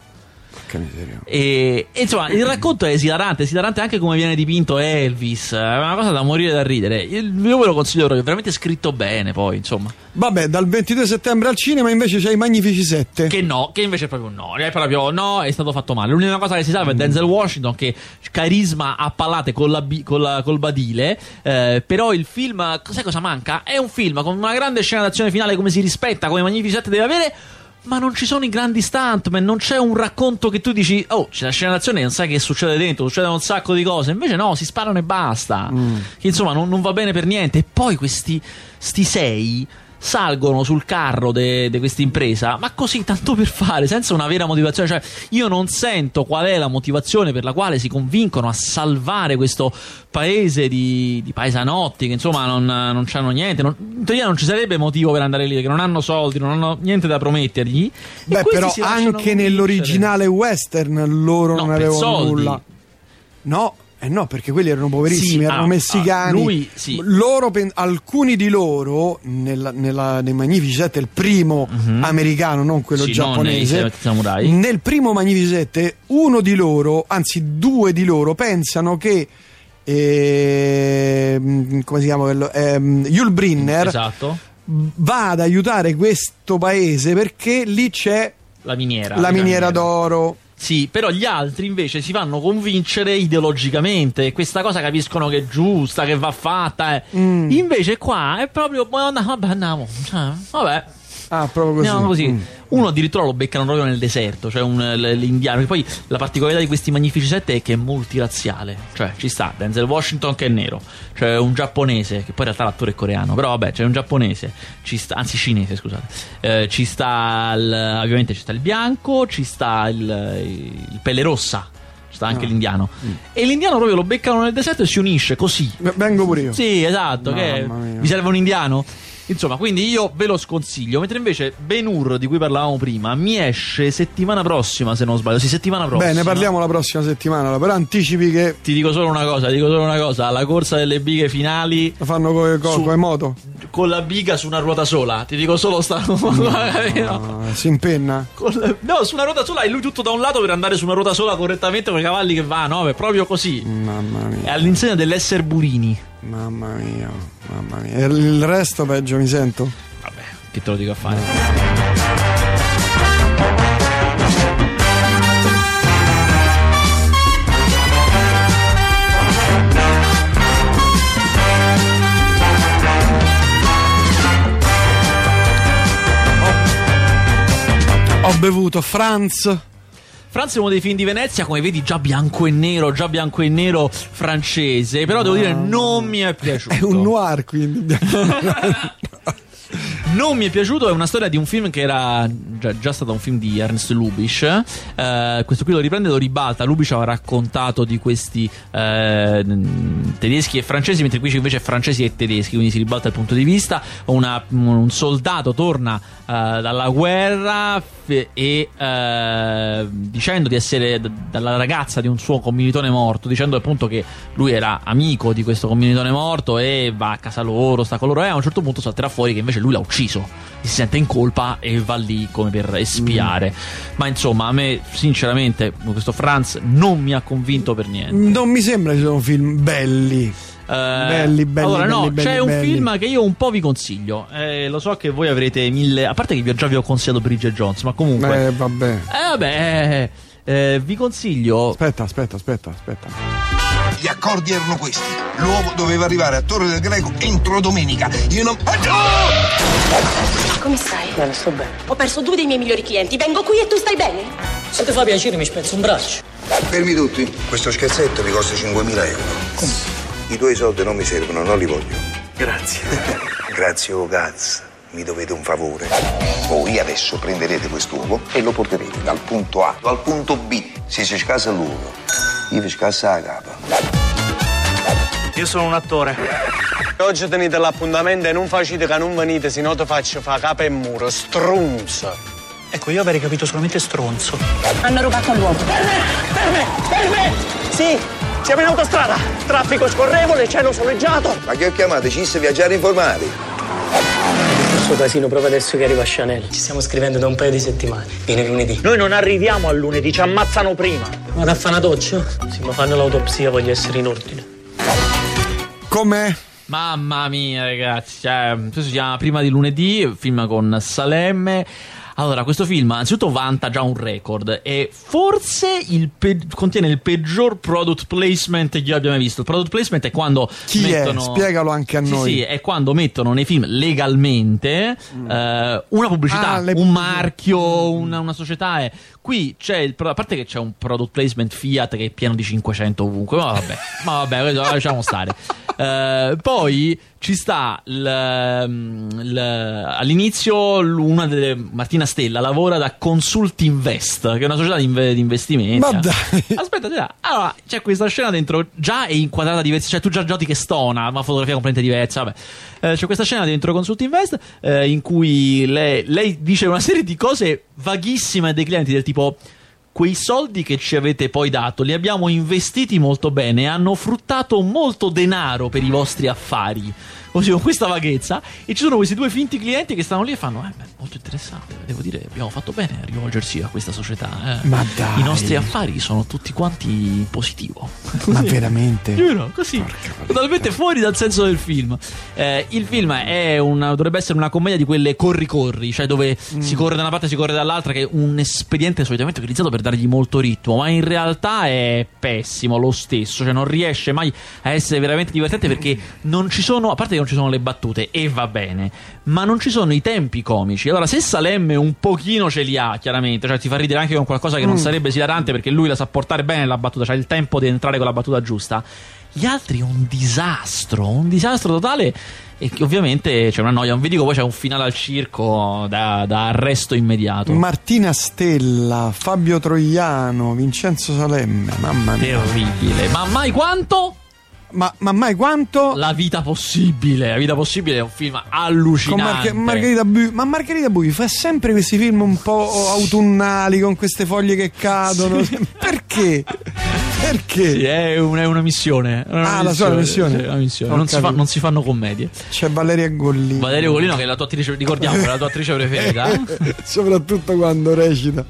Speaker 2: E, e, insomma, il racconto è esilarante, esilarante anche come viene dipinto Elvis. È una cosa da morire da ridere. Io ve lo consiglio è veramente scritto bene, poi, insomma.
Speaker 1: Vabbè, dal 22 settembre al cinema invece c'è i Magnifici 7.
Speaker 2: Che no, che invece è proprio no. È proprio no, è stato fatto male. L'unica cosa che si salva è Denzel Washington, che carisma a pallate con la con la- col badile. eh, però il film, sai cosa manca? È un film con una grande scena d'azione finale, come si rispetta, come Magnifici 7 deve avere. Ma non ci sono i grandi stuntman, non c'è un racconto che tu dici, oh, c'è la scena d'azione non sai che succede dentro, succedono un sacco di cose. Invece no, si sparano e basta. Che insomma non, non va bene per niente. E poi questi sti sei salgono sul carro di questa impresa, ma così tanto per fare, senza una vera motivazione. Cioè, io non sento qual è la motivazione per la quale si convincono a salvare questo paese di, di paesanotti che insomma non, non c'hanno niente. non- in teoria non ci sarebbe motivo per andare lì, perché non hanno soldi, non hanno niente da promettergli.
Speaker 1: Beh, però anche nell'originale western loro
Speaker 2: No,
Speaker 1: non avevano
Speaker 2: soldi.
Speaker 1: nulla. No, eh no, perché quelli erano poverissimi,
Speaker 2: Sì,
Speaker 1: erano
Speaker 2: ah,
Speaker 1: messicani.
Speaker 2: ah, lui, sì.
Speaker 1: Loro alcuni di loro, nella, nella- nei Magnifici 7, il primo americano, non quello.
Speaker 2: Sì, non nei
Speaker 1: giapponese,
Speaker 2: Sette Samurai.
Speaker 1: nel primo Magnifici 7, uno di loro, anzi due di loro, pensano che. ehm, come si chiama quello? Ehm, Yul Brynner
Speaker 2: Esatto,
Speaker 1: va ad aiutare questo paese perché lì c'è
Speaker 2: la miniera.
Speaker 1: la miniera d'oro.
Speaker 2: Sì, però gli altri invece si fanno convincere ideologicamente. Questa cosa capiscono che è giusta, che va fatta. eh.
Speaker 1: Mm.
Speaker 2: Invece qua è proprio. Vabbè, andiamo. Cioè, vabbè.
Speaker 1: Ah, proprio così.
Speaker 2: Andiamo così.
Speaker 1: Mm.
Speaker 2: Uno addirittura lo beccano proprio nel deserto, cioè un, l'indiano. E poi la particolarità di questi Magnifici 7 è che è multirazziale. Cioè, ci sta Denzel Washington che è nero, c'è un giapponese, che poi in realtà l'attore è coreano, però vabbè, c'è un giapponese, ci sta, anzi cinese, scusate. Eh, ci sta il- ovviamente ci sta il bianco, ci sta il, il pelle rossa. Ci sta anche
Speaker 1: Ah.
Speaker 2: l'indiano.
Speaker 1: Mm.
Speaker 2: E l'indiano proprio lo beccano nel deserto e si unisce così.
Speaker 1: Vengo pure io.
Speaker 2: Sì, esatto. Che vi serve un indiano? Insomma, quindi io ve lo sconsiglio. Mentre invece Ben Hur, di cui parlavamo prima, mi esce settimana prossima, se non sbaglio. Sì, settimana prossima.
Speaker 1: Bene, parliamo la prossima settimana, però anticipi che
Speaker 2: Ti dico solo una cosa, dico solo una cosa. La corsa delle bighe finali
Speaker 1: lo fanno con
Speaker 2: Su-
Speaker 1: co- moto.
Speaker 2: con la biga su una ruota sola. Ti dico solo sta. No.
Speaker 1: Ah, si impenna.
Speaker 2: La- no, su una ruota sola e lui tutto da un lato per andare su una ruota sola correttamente con i cavalli che vanno, è proprio così.
Speaker 1: Mamma
Speaker 2: È
Speaker 1: mia,
Speaker 2: all'insegna dell'essere burini.
Speaker 1: Mamma mia, mamma mia. E il resto peggio mi sento.
Speaker 2: Vabbè, che te lo dico a fare.
Speaker 1: Ho bevuto Franz.
Speaker 2: Franz è uno dei film di Venezia, come vedi, già bianco e nero, già bianco e nero francese. Però devo dire, non mi è piaciuto.
Speaker 1: È un noir, quindi.
Speaker 2: Non mi è piaciuto, è una storia di un film che era già, già stato un film di Ernst Lubitsch. Eh, questo qui lo riprende e lo ribalta. Lubitsch aveva raccontato di questi eh, tedeschi e francesi, mentre qui invece è francesi e tedeschi, quindi si ribalta il punto di vista. Una- un soldato torna eh, dalla guerra fe- e eh, dicendo di essere d- dalla ragazza di un suo commilitone morto, dicendo appunto che lui era amico di questo commilitone morto e va a casa loro, sta con loro e a un certo punto salterà fuori che invece lui l'ha ucciso. Si sente in colpa e va lì come per espiare. Ma insomma, a me sinceramente questo Franz non mi ha convinto per niente.
Speaker 1: non mi sembra ci sono film belli.
Speaker 2: Eh,
Speaker 1: Belli, belli,
Speaker 2: allora, no,
Speaker 1: belli, belli,
Speaker 2: c'è un
Speaker 1: belli.
Speaker 2: film che io un po' vi consiglio. Eh, lo so che voi avrete mille. A parte che vi ho già vi ho consigliato Bridget Jones, ma comunque.
Speaker 1: Eh, vabbè.
Speaker 2: Eh, vabbè, eh, eh, vi consiglio.
Speaker 1: Aspetta, aspetta, aspetta, aspetta.
Speaker 3: Gli accordi erano questi. L'uovo doveva arrivare a Torre del Greco entro domenica. Io non. Ah, no!
Speaker 4: Come stai?
Speaker 5: Bene, sto bene.
Speaker 4: Ho perso due dei miei migliori clienti. Vengo qui e tu stai bene?
Speaker 5: Se ti fa piacere mi spezzo un braccio.
Speaker 3: Fermi tutti. Questo scherzetto mi costa 5.000 euro. I tuoi soldi non mi servono, non li voglio.
Speaker 5: Grazie.
Speaker 3: Grazie, oh cazzo. Mi dovete un favore. Voi adesso prenderete quest'uovo e lo porterete dal punto A al punto B. Se si scassa l'uovo, io vi scassa la capa.
Speaker 6: Io sono un attore. Oggi tenete l'appuntamento e non facete che non venite, se no ti faccio fa capo e muro, strunzo. Ecco, io avrei capito solamente stronzo.
Speaker 4: Hanno rubato l'uomo.
Speaker 6: Per me, per me, per me! Sì, siamo in autostrada. Traffico scorrevole, cielo soleggiato.
Speaker 3: Ma che ho chiamato? Cis viaggiare informali.
Speaker 5: Questo casino proprio adesso che arriva Chanel. Ci stiamo scrivendo da un paio di settimane. Viene lunedì.
Speaker 6: Noi non arriviamo a lunedì, ci ammazzano prima.
Speaker 5: Vado a fare una doccia? Sì, ma fanno l'autopsia, voglio essere in ordine.
Speaker 1: Com'è?
Speaker 2: Mamma mia, ragazzi, cioè, questo si chiama Prima di lunedì, film con Salemme. Allora, questo film anzitutto vanta già un record e forse il pe- contiene il peggior product placement che io abbia mai visto. Il product placement è quando
Speaker 1: Chi
Speaker 2: mettono...
Speaker 1: è? Spiegalo anche a
Speaker 2: Sì,
Speaker 1: noi.
Speaker 2: Sì, è quando mettono nei film legalmente eh, una pubblicità,
Speaker 1: Ah, le
Speaker 2: un marchio, una, una società. eh. Qui c'è il a parte che c'è un product placement Fiat che è pieno di 500 ovunque, ma vabbè, ma vabbè, lo lasciamo stare. Eh, poi ci sta il- all'inizio l- una delle Martina Stella lavora da Consult Invest, che è una società di, inve- di investimenti.
Speaker 1: Ma dai.
Speaker 2: Aspetta, aspetta. allora c'è questa scena dentro, già è inquadrata diversa, cioè tu già giochi che stona, ma fotografia completamente diversa. Vabbè. Eh, c'è questa scena dentro Consult Invest eh, in cui lei, lei dice una serie di cose vaghissime dei clienti, del tipo. Quei soldi che ci avete poi dato li abbiamo investiti molto bene, hanno fruttato molto denaro per i vostri affari. Così con questa vaghezza. E ci sono questi due finti clienti che stanno lì e fanno: Eh, beh, molto interessante. Devo dire, abbiamo fatto bene a rivolgersi a questa società. eh.
Speaker 1: Ma dai.
Speaker 2: I nostri affari sono tutti quanti in positivo.
Speaker 1: Ma
Speaker 2: Così.
Speaker 1: veramente?
Speaker 2: Giuro, così. Totalmente fuori dal senso del film. Eh, il film è una, dovrebbe essere una commedia di quelle corri-corri, cioè dove
Speaker 1: Mm.
Speaker 2: si corre da una parte e si corre dall'altra, che è un espediente solitamente utilizzato per dargli molto ritmo, ma in realtà è pessimo lo stesso, cioè non riesce mai a essere veramente divertente perché non ci sono, a parte che non ci sono le battute, e va bene, ma non ci sono i tempi comici. Allora, se Salemme un pochino ce li ha, chiaramente, cioè ti fa ridere anche con qualcosa che non sarebbe esilarante perché lui la sa portare bene la battuta, cioè il tempo di entrare con la battuta giusta. Gli altri un disastro, un disastro totale. E che ovviamente c'è una noia. Non vi dico, poi c'è un finale al circo da, da arresto immediato.
Speaker 1: Martina Stella, Fabio Troiano, Vincenzo Salemme, mamma mia.
Speaker 2: Terribile. Ma mai quanto?
Speaker 1: Ma, ma mai quanto?
Speaker 2: La vita possibile. La vita possibile è un film
Speaker 1: Con
Speaker 2: allucinante.
Speaker 1: Marche- Margherita Bui, ma Margherita Bui fa sempre questi film un po' autunnali con queste foglie che cadono. Perché? Perché?
Speaker 2: Sì, è, un- è una missione. È una
Speaker 1: Ah, la sua missione?
Speaker 2: sì, una missione. Non si, fa- non si fanno commedie.
Speaker 1: C'è Valeria Gollini.
Speaker 2: Valerio Golino, che è la tua attrice, ricordiamo, è la tua attrice preferita.
Speaker 1: Soprattutto quando recita.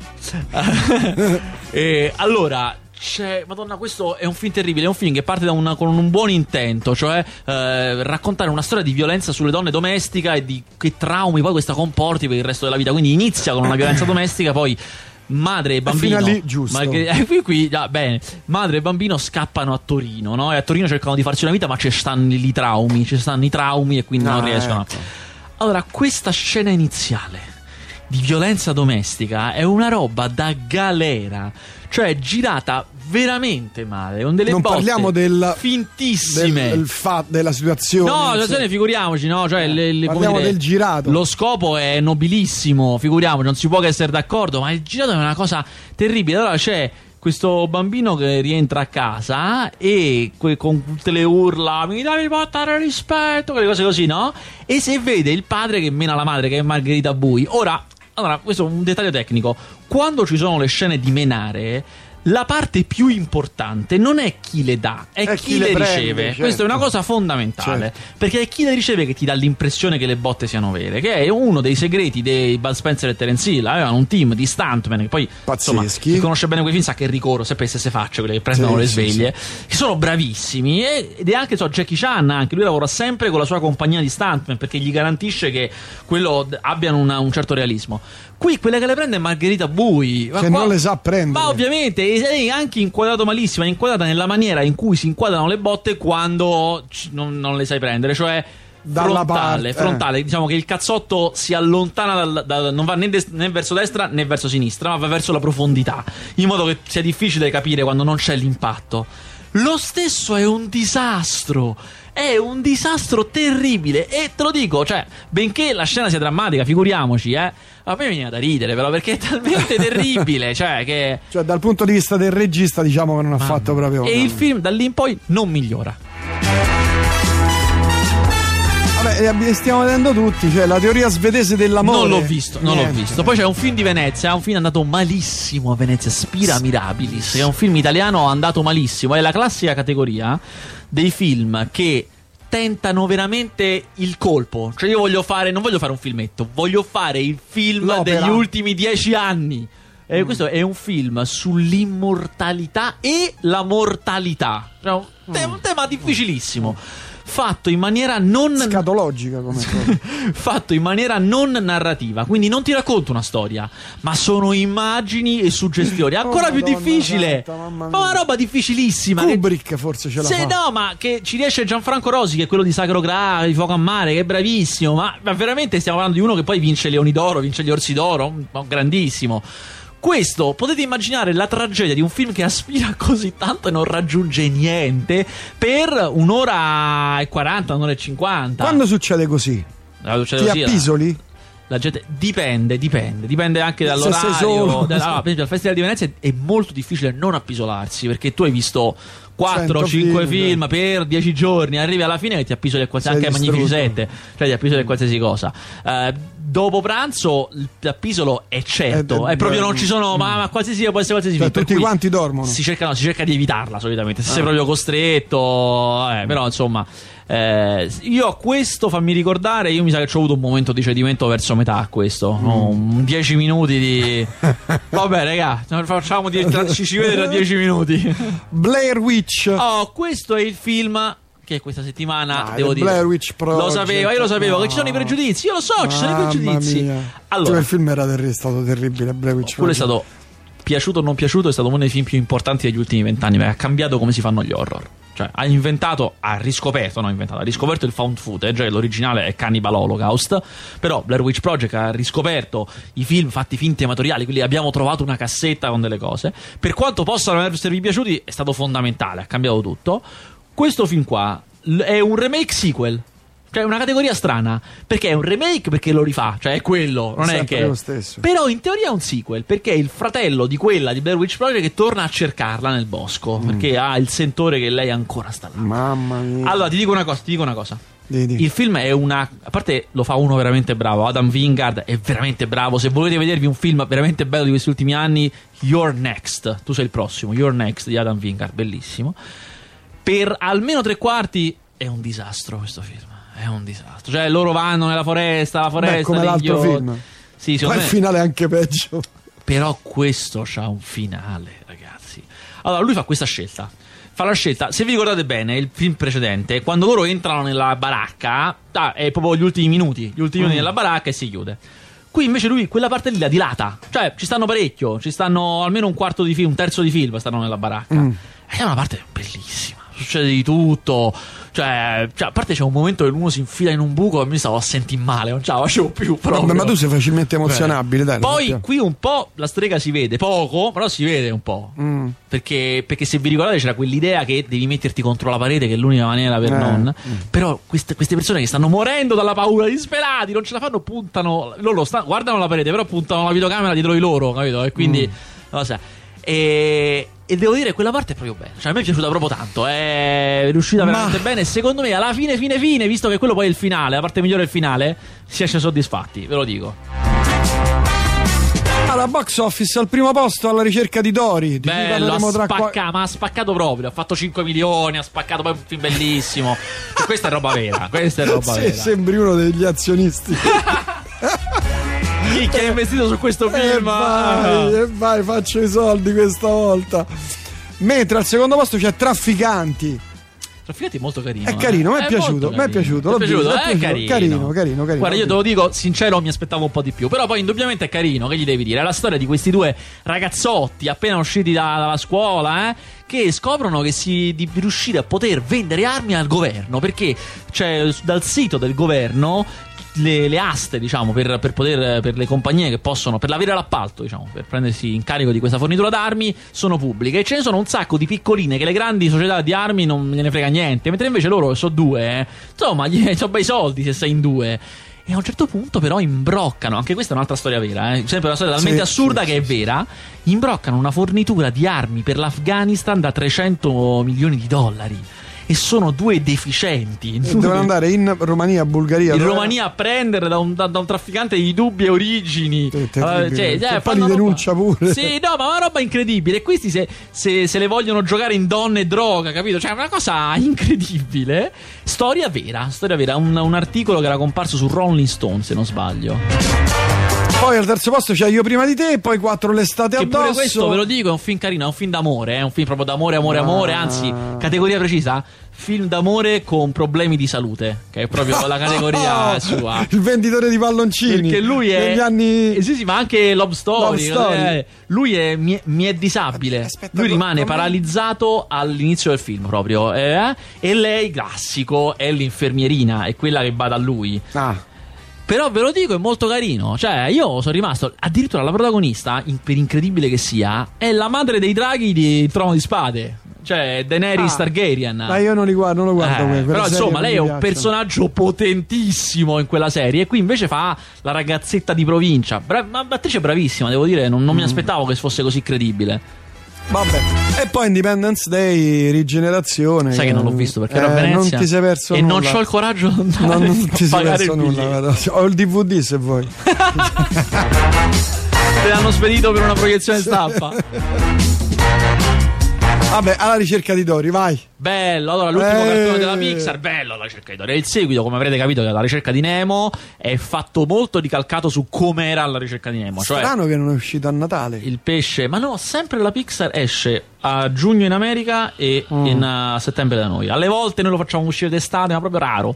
Speaker 2: E allora. C'è, Madonna, questo è un film terribile. È un film che parte da una- con un buon intento, cioè eh, raccontare una storia di violenza sulle donne domestica e di che traumi poi questa comporti per il resto della vita. Quindi inizia con una violenza domestica, poi madre e bambino.
Speaker 1: fino lì, giusto.
Speaker 2: Marghe- eh, qui, qui, già, bene. Madre e bambino scappano a Torino, no? E a Torino cercano di farsi una vita, ma ci stanno i traumi, ci stanno i traumi e quindi non
Speaker 1: Ah,
Speaker 2: riescono.
Speaker 1: ecco.
Speaker 2: Allora, questa scena iniziale di violenza domestica è una roba da galera, cioè girata veramente male, con delle
Speaker 1: Non parliamo del-
Speaker 2: fintissime.
Speaker 1: Del, del fa- della situazione.
Speaker 2: No, la situazione figuriamoci, no? Cioè, le- le- come
Speaker 1: Parliamo
Speaker 2: dire,
Speaker 1: del girato.
Speaker 2: Lo scopo è nobilissimo, figuriamoci, non si può che essere d'accordo, ma il girato è una cosa terribile. Allora c'è questo bambino che rientra a casa e que- con tutte le urla mi devi portare rispetto, quelle cose così, no? E se vede il padre che mena la madre, che è Margherita Bui. Ora, allora, questo è un dettaglio tecnico. Quando ci sono le scene di menare, la parte più importante non è chi le dà, è,
Speaker 1: È
Speaker 2: chi,
Speaker 1: chi
Speaker 2: le,
Speaker 1: le prende,
Speaker 2: riceve.
Speaker 1: certo.
Speaker 2: Questa è una cosa fondamentale. Perché è chi le riceve che ti dà l'impressione che le botte siano vere. Che è uno dei segreti dei Bud Spencer e Terence Hill. Avevano un team di stuntman che poi insomma, chi conosce bene quei film sa che ricorrono sempre le stesse facce, quelle che prendono
Speaker 1: Sì,
Speaker 2: le
Speaker 1: sì,
Speaker 2: sveglie. Che sono bravissimi. Ed è anche so, Jackie Chan, anche lui lavora sempre con la sua compagnia di stuntman perché gli garantisce che quello abbiano una- un certo realismo. Qui quella che le prende è Margherita Bui. Ma
Speaker 1: Che
Speaker 2: qua-
Speaker 1: non le sa prendere.
Speaker 2: Ma ovviamente è anche inquadrato malissimo, è inquadrata nella maniera in cui si inquadrano le botte quando non, non le sai prendere, cioè
Speaker 1: Dalla
Speaker 2: frontale,
Speaker 1: parte, eh.
Speaker 2: frontale, diciamo che il cazzotto si allontana dal, dal- non va né, des- né verso destra né verso sinistra, ma va verso la profondità, in modo che sia difficile capire quando non c'è l'impatto. Lo stesso è un disastro. È un disastro terribile. E te lo dico, cioè, benché la scena sia drammatica, figuriamoci, eh. A me veniva da ridere, però, perché è talmente terribile. Cioè, che.
Speaker 1: Cioè, dal punto di vista del regista, diciamo che non ha fatto proprio.
Speaker 2: E il film da lì in poi non migliora.
Speaker 1: Vabbè, eh, stiamo vedendo tutti, cioè la teoria svedese dell'amore.
Speaker 2: Non l'ho visto, non
Speaker 1: Niente.
Speaker 2: l'ho visto. Poi c'è un film di Venezia, un film andato malissimo a Venezia, Spira Mirabilis, che è un film italiano andato malissimo. È la classica categoria dei film che tentano veramente il colpo. Cioè io voglio fare, non voglio fare un filmetto, voglio fare il film
Speaker 1: L'opera.
Speaker 2: degli ultimi dieci anni. E questo è un film sull'immortalità e la mortalità. Cioè, un, te- un tema difficilissimo. Fatto in maniera non
Speaker 1: Scatologica come cosa.
Speaker 2: fatto in maniera non narrativa, quindi non ti racconto una storia, ma sono immagini e suggestioni. Ancora
Speaker 1: Oh,
Speaker 2: più
Speaker 1: Madonna
Speaker 2: difficile.
Speaker 1: santa,
Speaker 2: ma una roba difficilissima. che-
Speaker 1: Kubrick forse ce la
Speaker 2: Se
Speaker 1: fa.
Speaker 2: no, ma che ci riesce Gianfranco Rosi, che è quello di Sacro Gra, di Fuoco a Mare, che è bravissimo. Ma, ma veramente stiamo parlando di uno che poi vince Leoni d'Oro, vince gli Orsi d'Oro, grandissimo. Questo potete immaginare la tragedia di un film che aspira così tanto e non raggiunge niente per un'ora e 40, un'ora e 50.
Speaker 1: Quando succede così?
Speaker 2: La luce
Speaker 1: Ti
Speaker 2: così,
Speaker 1: appisoli?
Speaker 2: la gente dipende, dipende, dipende anche dall'orario.
Speaker 1: sei solo.
Speaker 2: Da- allora, per esempio, al Festival di Venezia è molto difficile non appisolarsi perché tu hai visto 4-5
Speaker 1: 100
Speaker 2: film,
Speaker 1: film,
Speaker 2: per 10 giorni, arrivi alla fine e ti appisoli a qualsiasi
Speaker 1: Sei
Speaker 2: anche Magnifici
Speaker 1: distrutto.
Speaker 2: 7, cioè ti appisoli a qualsiasi cosa. Eh, dopo pranzo l'appisolo è certo,
Speaker 1: Eh,
Speaker 2: è proprio
Speaker 1: eh,
Speaker 2: non ci sono, ma, ma qualsiasi può essere qualsiasi
Speaker 1: Cioè,
Speaker 2: film.
Speaker 1: tutti quanti dormono.
Speaker 2: Si cerca, no, si cerca di evitarla solitamente, se sei
Speaker 1: Ah.
Speaker 2: proprio costretto, eh, però insomma. Eh, io a questo fammi ricordare, io mi sa che ci ho avuto un momento di cedimento verso metà a questo,
Speaker 1: Mm.
Speaker 2: no? un 10 minuti di... Vabbè raga, facciamo di... ci si vede tra 10 minuti.
Speaker 1: Blair Witch.
Speaker 2: Oh, questo è il film che questa settimana
Speaker 1: Ah,
Speaker 2: devo dire.
Speaker 1: Blair Witch Project.
Speaker 2: Lo sapevo, io lo sapevo che ci sono i
Speaker 1: No.
Speaker 2: pregiudizi. Io lo so, ci sono i
Speaker 1: Mamma
Speaker 2: pregiudizi.
Speaker 1: mia.
Speaker 2: Allora,
Speaker 1: Cioè, il film era terri- è stato terribile. Blair Witch
Speaker 2: quello è stato piaciuto o non piaciuto, è stato uno dei film più importanti degli ultimi vent'anni perché ha cambiato come si fanno gli horror. Cioè, ha inventato, ha riscoperto, no, inventato, ha riscoperto il found footage, l'originale è Cannibal Holocaust, però Blair Witch Project ha riscoperto i film fatti finti amatoriali, quindi abbiamo trovato una cassetta con delle cose. Per quanto possano esservi piaciuti, è stato fondamentale, ha cambiato tutto. Questo film qua è un remake sequel. Cioè, è una categoria strana. Perché è un remake perché lo rifà. Cioè, è quello. Non è
Speaker 1: Sempre
Speaker 2: che.
Speaker 1: lo stesso.
Speaker 2: Però in teoria è un sequel. Perché è il fratello di quella di Blair Witch Project che torna a cercarla nel bosco.
Speaker 1: Mm.
Speaker 2: Perché ha il sentore che lei ancora sta là.
Speaker 1: Mamma mia.
Speaker 2: Allora, ti dico una cosa, ti dico una cosa. Il film è una. A parte lo fa uno veramente bravo. Adam Wingard è veramente bravo. Se volete vedervi un film veramente bello di questi ultimi anni, You're Next. Tu sei il prossimo. You're Next di Adam Wingard, bellissimo. Per almeno tre quarti è un disastro questo film. È un disastro. Cioè, loro vanno nella foresta, la foresta.
Speaker 1: Beh, come l'altro
Speaker 2: idioti.
Speaker 1: film.
Speaker 2: Sì,
Speaker 1: Poi
Speaker 2: secondo
Speaker 1: il
Speaker 2: me.
Speaker 1: finale è anche peggio.
Speaker 2: Però questo c'ha un finale, ragazzi. Allora, lui fa questa scelta. Fa la scelta, se vi ricordate bene, il film precedente, quando loro entrano nella baracca, ah, è proprio gli ultimi minuti, gli ultimi minuti nella baracca e si chiude. Qui invece lui quella parte lì la dilata. Cioè, ci stanno parecchio, ci stanno almeno un quarto di film, un terzo di film stanno nella baracca.
Speaker 1: Mm.
Speaker 2: Ed è una parte bellissima. Succede di tutto. Cioè, cioè, a parte c'è un momento che uno si infila in un buco e mi stavo a sentire male, non ce la facevo più. Proprio.
Speaker 1: Ma tu sei facilmente emozionabile, dai. lo
Speaker 2: Poi qui un po' la strega si vede, poco, però si vede un po'.
Speaker 1: Mm.
Speaker 2: Perché, perché se vi ricordate c'era quell'idea che devi metterti contro la parete, che è l'unica maniera per
Speaker 1: Eh,
Speaker 2: non.
Speaker 1: mm.
Speaker 2: Però queste, queste persone che stanno morendo dalla paura, disperati, non ce la fanno, puntano. Loro sta- guardano la parete, però puntano la videocamera dietro di loro, capito? E quindi.
Speaker 1: Mm.
Speaker 2: non lo so. E, e devo dire, quella parte è proprio bella. Cioè, a me è piaciuta proprio tanto. È riuscita
Speaker 1: Ma-
Speaker 2: veramente bene. E secondo me, alla fine, fine, fine, visto che quello poi è il finale, la parte migliore è il finale, si esce soddisfatti, ve lo dico.
Speaker 1: Allora, box office al primo posto alla ricerca di Dori. Di
Speaker 2: Bello,
Speaker 1: tra qua-
Speaker 2: ma ha spaccato proprio. Ha fatto 5 milioni, ha spaccato poi un film bellissimo. Questa è roba vera. Questa è roba
Speaker 1: Se
Speaker 2: vera.
Speaker 1: sembri uno degli azionisti.
Speaker 2: Chi che ha investito su questo
Speaker 1: e
Speaker 2: film?
Speaker 1: vai, e vai, faccio i soldi questa volta. Mentre al secondo posto c'è Trafficanti.
Speaker 2: Trafficati è molto carino.
Speaker 1: È
Speaker 2: eh.
Speaker 1: carino, mi è
Speaker 2: molto
Speaker 1: piaciuto, mi è piaciuto, l'ho
Speaker 2: piaciuto?
Speaker 1: visto, è
Speaker 2: Eh,
Speaker 1: piaciuto.
Speaker 2: carino.
Speaker 1: Carino, carino, carino,
Speaker 2: Guarda, io te lo dico sincero, mi aspettavo un po' di più. Però poi indubbiamente è carino. Che gli devi dire? È la storia di questi due ragazzotti appena usciti da- dalla scuola, eh, che scoprono che si, di riuscire a poter vendere armi al governo. Perché c'è dal sito del governo. Le, le aste, diciamo, per, per poter per le compagnie che possono, per l'avere l'appalto, diciamo, per prendersi in carico di questa fornitura d'armi, sono pubbliche. E ce ne sono un sacco di piccoline che le grandi società di armi non gliene frega niente. Mentre invece loro sono due, eh. insomma, gli sono bei soldi se sei in due. E a un certo punto, però, imbroccano. Anche questa è un'altra storia vera, eh. Sempre una storia talmente
Speaker 1: Sì,
Speaker 2: assurda
Speaker 1: sì,
Speaker 2: che è vera. Imbroccano una fornitura di armi per l'Afghanistan da 300 milioni di dollari. E sono due deficienti.
Speaker 1: Devono andare in Romania, Bulgaria.
Speaker 2: in
Speaker 1: dove-
Speaker 2: Romania a prendere da un, da- da un trafficante di dubbie origini.
Speaker 1: Sì.
Speaker 2: Allora,
Speaker 1: Che poi
Speaker 2: fanno
Speaker 1: li
Speaker 2: roba-
Speaker 1: denuncia pure.
Speaker 2: Sì, no, ma una roba incredibile. E questi se, se- se le vogliono giocare in donne e droga, capito? Cioè, una cosa incredibile. Storia vera, storia vera. Un, un articolo che era comparso su Rolling Stone, se non sbaglio.
Speaker 1: Poi al terzo posto c'è Io prima di te, poi quattro l'estate
Speaker 2: Che
Speaker 1: addosso.
Speaker 2: questo, ve lo dico, è un film carino, è un film d'amore, è un film proprio d'amore, amore, amore, anzi, categoria precisa, film d'amore con problemi di salute, che è proprio la categoria sua.
Speaker 1: Il venditore di palloncini.
Speaker 2: Perché lui è.
Speaker 1: Negli anni...
Speaker 2: Eh, sì, sì, ma anche Love Story.
Speaker 1: Love Story.
Speaker 2: eh, lui è, mi, mi è disabile.
Speaker 1: Aspetta,
Speaker 2: lui rimane
Speaker 1: come-
Speaker 2: paralizzato all'inizio del film proprio. eh, e lei, classico, è l'infermierina, è quella che va da lui.
Speaker 1: Ah,
Speaker 2: Però ve lo dico, è molto carino. Cioè, io sono rimasto. Addirittura la protagonista, in- per incredibile che sia, è la madre dei draghi di Trono di Spade. Cioè, Daenerys
Speaker 1: Ah.
Speaker 2: Targaryen.
Speaker 1: ma io non li guardo, non lo guardo.
Speaker 2: Eh,
Speaker 1: quelle
Speaker 2: però insomma, lei è un personaggio potentissimo in quella serie. E qui invece fa la ragazzetta di provincia. Bra- ma attrice bravissima, devo dire. Non,
Speaker 1: Mm.
Speaker 2: non mi aspettavo che fosse così credibile.
Speaker 1: Vabbè. E poi Independence Day, rigenerazione.
Speaker 2: Sai che non l'ho visto perché a
Speaker 1: Eh,
Speaker 2: Venezia.
Speaker 1: Non ti sei perso
Speaker 2: E
Speaker 1: nulla.
Speaker 2: non ho il coraggio di andare
Speaker 1: No, non ti sei perso nulla. Ho il DVD se vuoi.
Speaker 2: Te l'hanno spedito per una proiezione stampa.
Speaker 1: Vabbè, alla ricerca di Dori, vai.
Speaker 2: Bello, allora l'ultimo
Speaker 1: Eh.
Speaker 2: cartone della Pixar, bello la ricerca di Dory. E il seguito, come avrete capito, della ricerca di Nemo è fatto molto ricalcato su come era la ricerca di Nemo. Cioè,
Speaker 1: Strano che non è uscito a Natale.
Speaker 2: il pesce, ma no, sempre la Pixar esce a giugno in America e
Speaker 1: Mm.
Speaker 2: in, uh, settembre da noi. Alle volte noi lo facciamo uscire d'estate, ma proprio raro.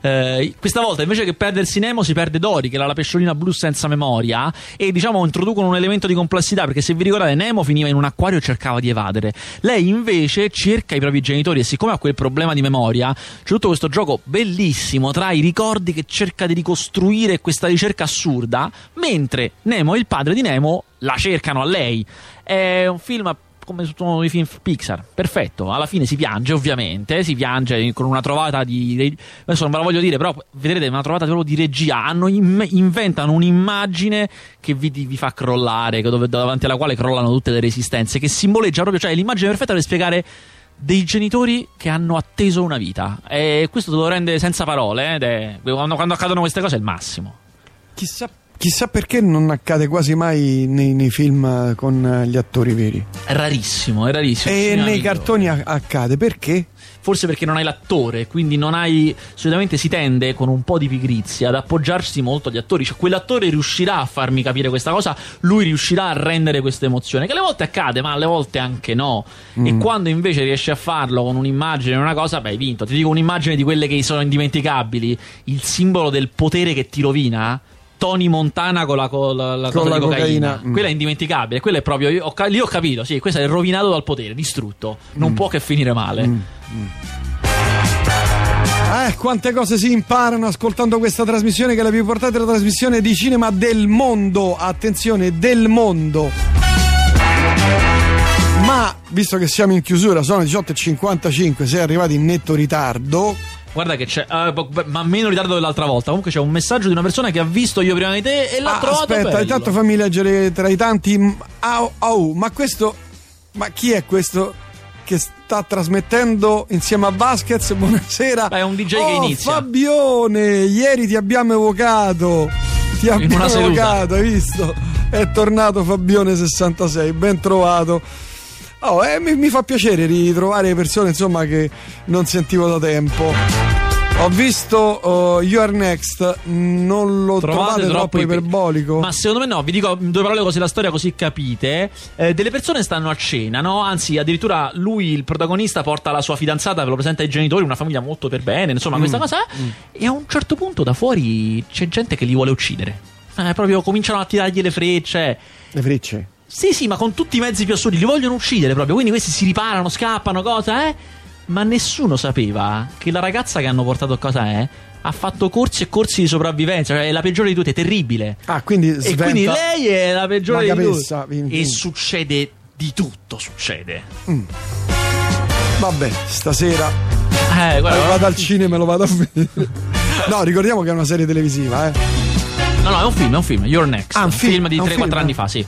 Speaker 2: Eh, questa volta invece che perdersi Nemo si perde Dory, che era la pesciolina blu senza memoria, e diciamo introducono un elemento di complessità, perché se vi ricordate Nemo finiva in un acquario e cercava di evadere. Lei invece cerca i propri genitori e siccome ha quel problema di memoria, c'è tutto questo gioco bellissimo tra i ricordi che cerca di ricostruire questa ricerca assurda, mentre Nemo e il padre di Nemo la cercano a lei. È un film come tutti i film Pixar, perfetto. Alla fine si piange, ovviamente. Si piange con una trovata di. Adesso non ve la voglio dire, però vedrete una trovata proprio di regia. Hanno inventano un'immagine che vi, vi fa crollare, dove- davanti alla quale crollano tutte le resistenze. Che simboleggia proprio, cioè, l'immagine perfetta per spiegare dei genitori che hanno atteso una vita. E questo te lo rende senza parole. eh, è- quando, quando accadono queste cose è il massimo.
Speaker 1: Chissà, chissà perché non accade quasi mai nei, nei film eh, con eh, gli attori veri.
Speaker 2: È rarissimo, è rarissimo.
Speaker 1: E nei cartoni a- accade perché?
Speaker 2: Forse perché non hai l'attore, quindi non hai. Solitamente si tende con un po' di pigrizia ad appoggiarsi molto agli attori. Cioè, quell'attore riuscirà a farmi capire questa cosa, lui riuscirà a rendere questa emozione. Che alle volte accade, ma alle volte anche no. E quando invece riesci a farlo con un'immagine, una cosa, beh, hai vinto. Ti dico un'immagine di quelle che sono indimenticabili. Il simbolo del potere che ti rovina. Tony Montana con la, con la, la
Speaker 1: Con la
Speaker 2: cocaina.
Speaker 1: cocaina. Mm.
Speaker 2: Quella è indimenticabile. Quella è proprio. io ho lì ho capito, sì, questo è rovinato dal potere, distrutto. Non può che finire male.
Speaker 1: Eh, quante cose si imparano ascoltando questa trasmissione che è la più importante trasmissione di cinema del mondo. Attenzione, del mondo. Ma visto che siamo in chiusura, sono le 18.55, sei arrivati in netto ritardo.
Speaker 2: Guarda che c'è, po- ma meno ritardo dell'altra volta. Comunque c'è un messaggio di una persona che ha visto io prima di te e l'ha
Speaker 1: Ah,
Speaker 2: trovato
Speaker 1: aspetta,
Speaker 2: bello.
Speaker 1: intanto fammi leggere tra i tanti. Au, au, ma questo. Ma chi è questo che sta trasmettendo insieme a Vasquez? Buonasera.
Speaker 2: Beh, è un DJ che
Speaker 1: Oh,
Speaker 2: inizia.
Speaker 1: Fabione, ieri ti abbiamo evocato. Ti abbiamo evocato, hai visto? È tornato Fabione 66, ben trovato. Oh, eh, mi, mi fa piacere ritrovare persone insomma che non sentivo da tempo. Ho visto uh, You Are Next, non lo trovate, troppo,
Speaker 2: iper-
Speaker 1: iperbolico?
Speaker 2: Ma secondo me no, vi dico due parole così la storia così capite. Eh, delle persone stanno a cena, no? Anzi, addirittura lui, il protagonista, porta la sua fidanzata, ve lo presenta ai genitori, una famiglia molto per bene, insomma,
Speaker 1: Mm.
Speaker 2: questa cosa. E a un certo punto da fuori c'è gente che li vuole uccidere. Eh, proprio cominciano a tirargli le frecce.
Speaker 1: Le frecce.
Speaker 2: Sì, sì, ma con tutti i mezzi più assurdi, li vogliono uccidere proprio. Quindi questi si riparano, scappano, cosa, eh? Ma nessuno sapeva che la ragazza che hanno portato a cosa è ha fatto corsi e corsi di sopravvivenza, cioè è la peggiore di tutte, è terribile.
Speaker 1: Ah, quindi
Speaker 2: E quindi lei è la peggiore di tutte. E succede di tutto, succede.
Speaker 1: Vabbè, stasera
Speaker 2: Eh, guarda,
Speaker 1: vado al cinema e lo vado a vedere. No, ricordiamo che è una serie televisiva, eh.
Speaker 2: No, no, è un film, è un film, You're Next.
Speaker 1: Ah, un film,
Speaker 2: di
Speaker 1: è un
Speaker 2: 3-4
Speaker 1: film.
Speaker 2: anni fa, sì.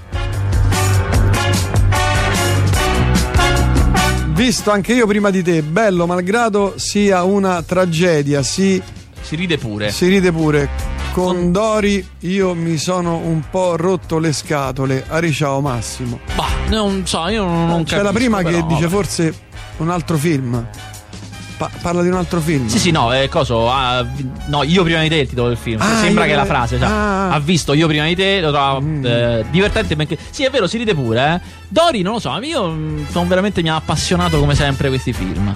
Speaker 1: Visto anche io prima di te, bello malgrado sia una tragedia, si,
Speaker 2: Si ride pure.
Speaker 1: si ride pure. Con Dori io mi sono un po' rotto le scatole. Ari ciao Massimo.
Speaker 2: Bah, non so, io non, non
Speaker 1: C'è la
Speaker 2: capisco,
Speaker 1: prima che
Speaker 2: però,
Speaker 1: dice
Speaker 2: vabbè.
Speaker 1: forse un altro film. Pa- parla di un altro film.
Speaker 2: Sì, sì, no, è coso. ah, vi- no, io prima di te è il titolo del film.
Speaker 1: Ah,
Speaker 2: Sembra che è la frase. Cioè,
Speaker 1: ah. Mm.
Speaker 2: Ha visto io prima di te, lo trovo eh, divertente. Perché, sì, è vero, si ride pure. Eh. Dori, non lo so, io mm, sono veramente mi ha appassionato come sempre questi film.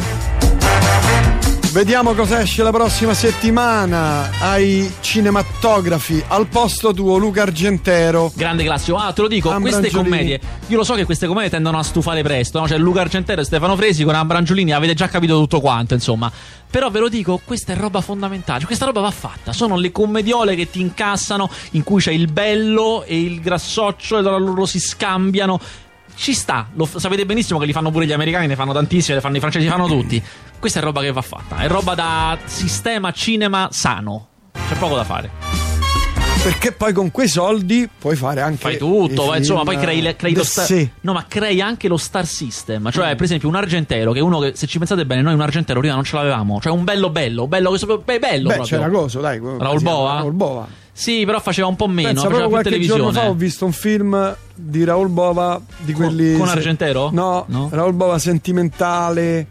Speaker 1: Vediamo cosa esce la prossima settimana ai cinematografi. Al posto tuo, Luca Argentero.
Speaker 2: Grande classico. Ah, te lo dico, queste commedie. Io lo so che queste commedie tendono a stufare presto. No? C'è Luca Argentero e Stefano Fresi con Ambrangiolini. Avete già capito tutto quanto, insomma. Però ve lo dico, questa è roba fondamentale. Cioè, Questa roba va fatta. Sono le commediole che ti incassano, in cui c'è il bello e il grassoccio, e allora loro si scambiano. Ci sta, lo f- sapete benissimo che li fanno pure gli americani, ne fanno tantissimi, ne fanno i francesi, li fanno tutti. Questa è roba che va fatta, è roba da sistema cinema sano. C'è poco da fare.
Speaker 1: Perché poi con quei soldi puoi fare anche.
Speaker 2: Fai tutto,
Speaker 1: i
Speaker 2: ma insomma, poi crei, crei lo star.
Speaker 1: sé.
Speaker 2: No, ma crei anche lo star system. Cioè, per esempio, un argentero, che uno che, se ci pensate bene, noi un argentero prima non ce l'avevamo. Cioè, un bello bello, bello che so- beh, bello
Speaker 1: Beh,
Speaker 2: proprio.
Speaker 1: c'era coso, dai.
Speaker 2: Raul? Bova?
Speaker 1: Raul Bova.
Speaker 2: Sì, però faceva un po' meno,
Speaker 1: Pensa,
Speaker 2: faceva più
Speaker 1: qualche giorno
Speaker 2: televisione.
Speaker 1: fa ho visto un film di Raul Bova di
Speaker 2: Con-
Speaker 1: quelli.
Speaker 2: con
Speaker 1: se-
Speaker 2: Argentero?
Speaker 1: No,
Speaker 2: No?
Speaker 1: Raul Bova sentimentale.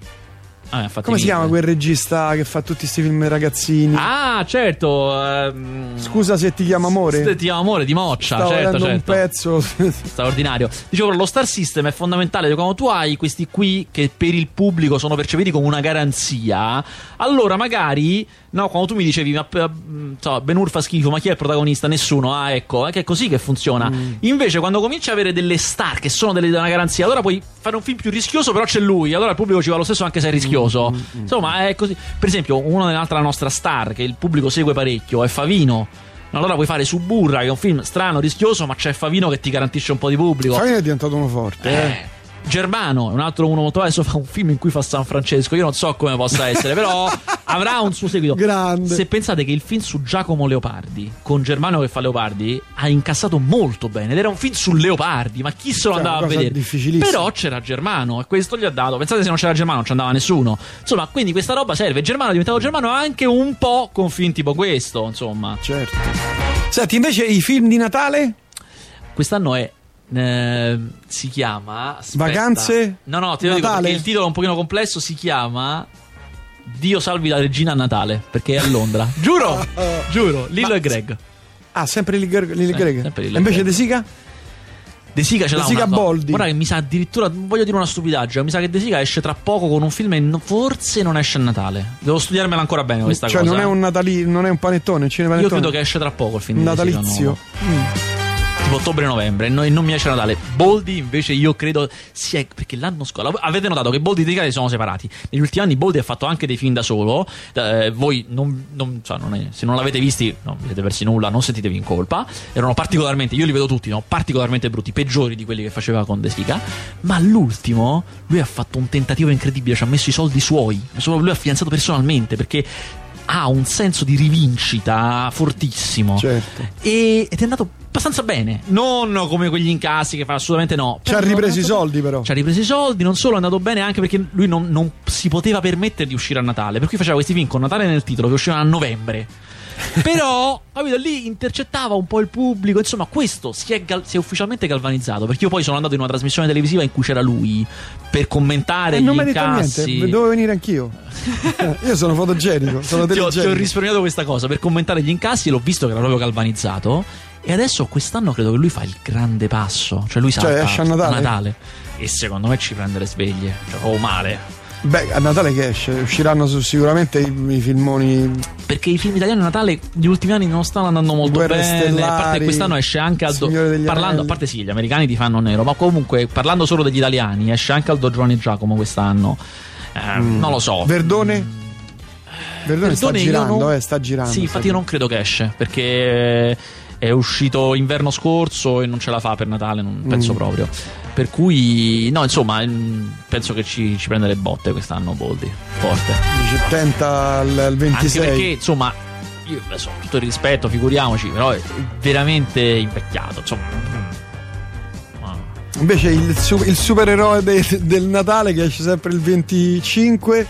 Speaker 2: Ah,
Speaker 1: Come si chiama quel regista che fa tutti questi film ragazzini?
Speaker 2: Ah, certo. ehm,
Speaker 1: Scusa se ti chiama amore.
Speaker 2: Ti chiama amore di Moccia,
Speaker 1: Stavo
Speaker 2: certo, certo.
Speaker 1: un pezzo.
Speaker 2: straordinario. Dicevo, lo star system è fondamentale. Quando tu hai questi qui che per il pubblico sono percepiti come una garanzia, allora magari, no, quando tu mi dicevi, ma eh, so, Ben Hur fa schifo, ma chi è il protagonista? Nessuno. Ah, ecco, è che è così che funziona. Invece, quando cominci a avere delle star che sono delle, una garanzia, allora puoi fare un film più rischioso, però c'è lui. Allora il pubblico ci va lo stesso anche se è rischioso. Insomma, è così. Per esempio, un'altra nostra star che il pubblico segue parecchio è Favino. Allora puoi fare Suburra, che è un film strano, rischioso, ma c'è Favino che ti garantisce un po' di pubblico.
Speaker 1: Favino è diventato uno forte. eh.
Speaker 2: Eh, Germano è un altro uno molto adesso fa un film in cui fa San Francesco. Io non so come possa essere, però avrà un suo seguito.
Speaker 1: Grande.
Speaker 2: Se pensate che il film su Giacomo Leopardi, con Germano che fa Leopardi, ha incassato molto bene. Ed era un film su Leopardi, ma chi se lo
Speaker 1: Cioè,
Speaker 2: andava a vedere? Però c'era Germano e questo gli ha dato. Pensate se non c'era Germano, non ci andava nessuno. Insomma, quindi questa roba serve. Germano è diventato Germano anche un po' con film tipo questo, insomma.
Speaker 1: Certo. Senti, invece i film di Natale?
Speaker 2: Quest'anno è. Eh, si chiama. aspetta.
Speaker 1: Vacanze?
Speaker 2: No, no, te lo dico
Speaker 1: Natale?
Speaker 2: perché il titolo è un pochino complesso. Si chiama. Dio salvi la regina a Natale. Perché è a Londra. giuro! giuro. Lillo e Greg.
Speaker 1: Ah, sempre Lil Greg. Lil
Speaker 2: Sì,
Speaker 1: Greg.
Speaker 2: sempre Lil
Speaker 1: E invece
Speaker 2: Greg.
Speaker 1: De Sica?
Speaker 2: De Sica ce
Speaker 1: De
Speaker 2: l'ha
Speaker 1: Sica
Speaker 2: una, no,
Speaker 1: Boldi.
Speaker 2: Guarda che mi sa addirittura. Voglio dire una stupidaggine. Mi sa che De Sica esce tra poco con un film e no- forse non esce a Natale. Devo studiarmela ancora bene questa
Speaker 1: cioè,
Speaker 2: cosa.
Speaker 1: non è un Natali, non è un panettone, un
Speaker 2: Io
Speaker 1: cinepanettone.
Speaker 2: credo che esce tra poco il film di De Sica
Speaker 1: natalizio.
Speaker 2: Ottobre-novembre e no- non mi esce Natale. Boldi invece io credo sia perché l'anno scorso avete notato che Boldi e si sono separati. Negli ultimi anni Boldi ha fatto anche dei film da solo. Eh, voi non, non- cioè, non è- se non l'avete visti, non avete persi nulla, non sentitevi in colpa. Erano particolarmente, io li vedo tutti, no? particolarmente brutti, peggiori di quelli che faceva con De Sica. Ma l'ultimo, lui ha fatto un tentativo incredibile, ci ha messo i soldi suoi. Lui ha finanziato personalmente perché ha un senso di rivincita fortissimo.
Speaker 1: Certo.
Speaker 2: E- ed è andato abbastanza bene. Non come quegli incassi che fa assolutamente no.
Speaker 1: Ci ha ripreso i soldi, però.
Speaker 2: Ci ha ripreso i soldi, non solo è andato bene anche perché lui non, non si poteva permettere di uscire a Natale. Per cui faceva questi film con Natale nel titolo che uscivano a novembre. Però, capito, lì intercettava un po' il pubblico. Insomma, questo si è, gal- si è ufficialmente galvanizzato. Perché io poi sono andato in una trasmissione televisiva in cui c'era lui per commentare
Speaker 1: E
Speaker 2: gli
Speaker 1: non mi
Speaker 2: incassi.
Speaker 1: niente, dovevo venire anch'io. Io sono fotogenico, sono
Speaker 2: ti ho, ti ho risparmiato questa cosa per commentare gli incassi. L'ho visto che era proprio galvanizzato. E adesso quest'anno credo che lui fa il grande passo. Cioè, lui sa
Speaker 1: Cioè, esce a Natale?
Speaker 2: E secondo me ci prende le sveglie. Cioè, o male.
Speaker 1: Beh, a Natale che esce? Usciranno sicuramente i, i filmoni.
Speaker 2: Perché i film italiani a Natale negli ultimi anni non stanno andando molto
Speaker 1: Guerre
Speaker 2: bene.
Speaker 1: Stellari,
Speaker 2: a parte quest'anno esce anche Aldo. Parlando,
Speaker 1: Anelli.
Speaker 2: a parte sì, gli americani ti fanno nero. Ma comunque, parlando solo degli italiani, esce anche Aldo Giovanni Giacomo quest'anno. Eh, Non lo so.
Speaker 1: Verdone? Verdone, sta
Speaker 2: Verdone io
Speaker 1: girando,
Speaker 2: non-
Speaker 1: eh, sta girando.
Speaker 2: Sì,
Speaker 1: sta
Speaker 2: infatti io non credo che esce perché è uscito inverno scorso e non ce la fa per Natale, non penso
Speaker 1: Mm.
Speaker 2: proprio. Per cui, no, insomma, mm, penso che ci, ci prende le botte quest'anno Boldi. Forte.
Speaker 1: Dice, tenta al, al 26.
Speaker 2: Anche perché, insomma, io adesso tutto il rispetto, figuriamoci, però è veramente invecchiato. Insomma.
Speaker 1: Invece il, il supereroe de- del Natale che esce sempre il 25.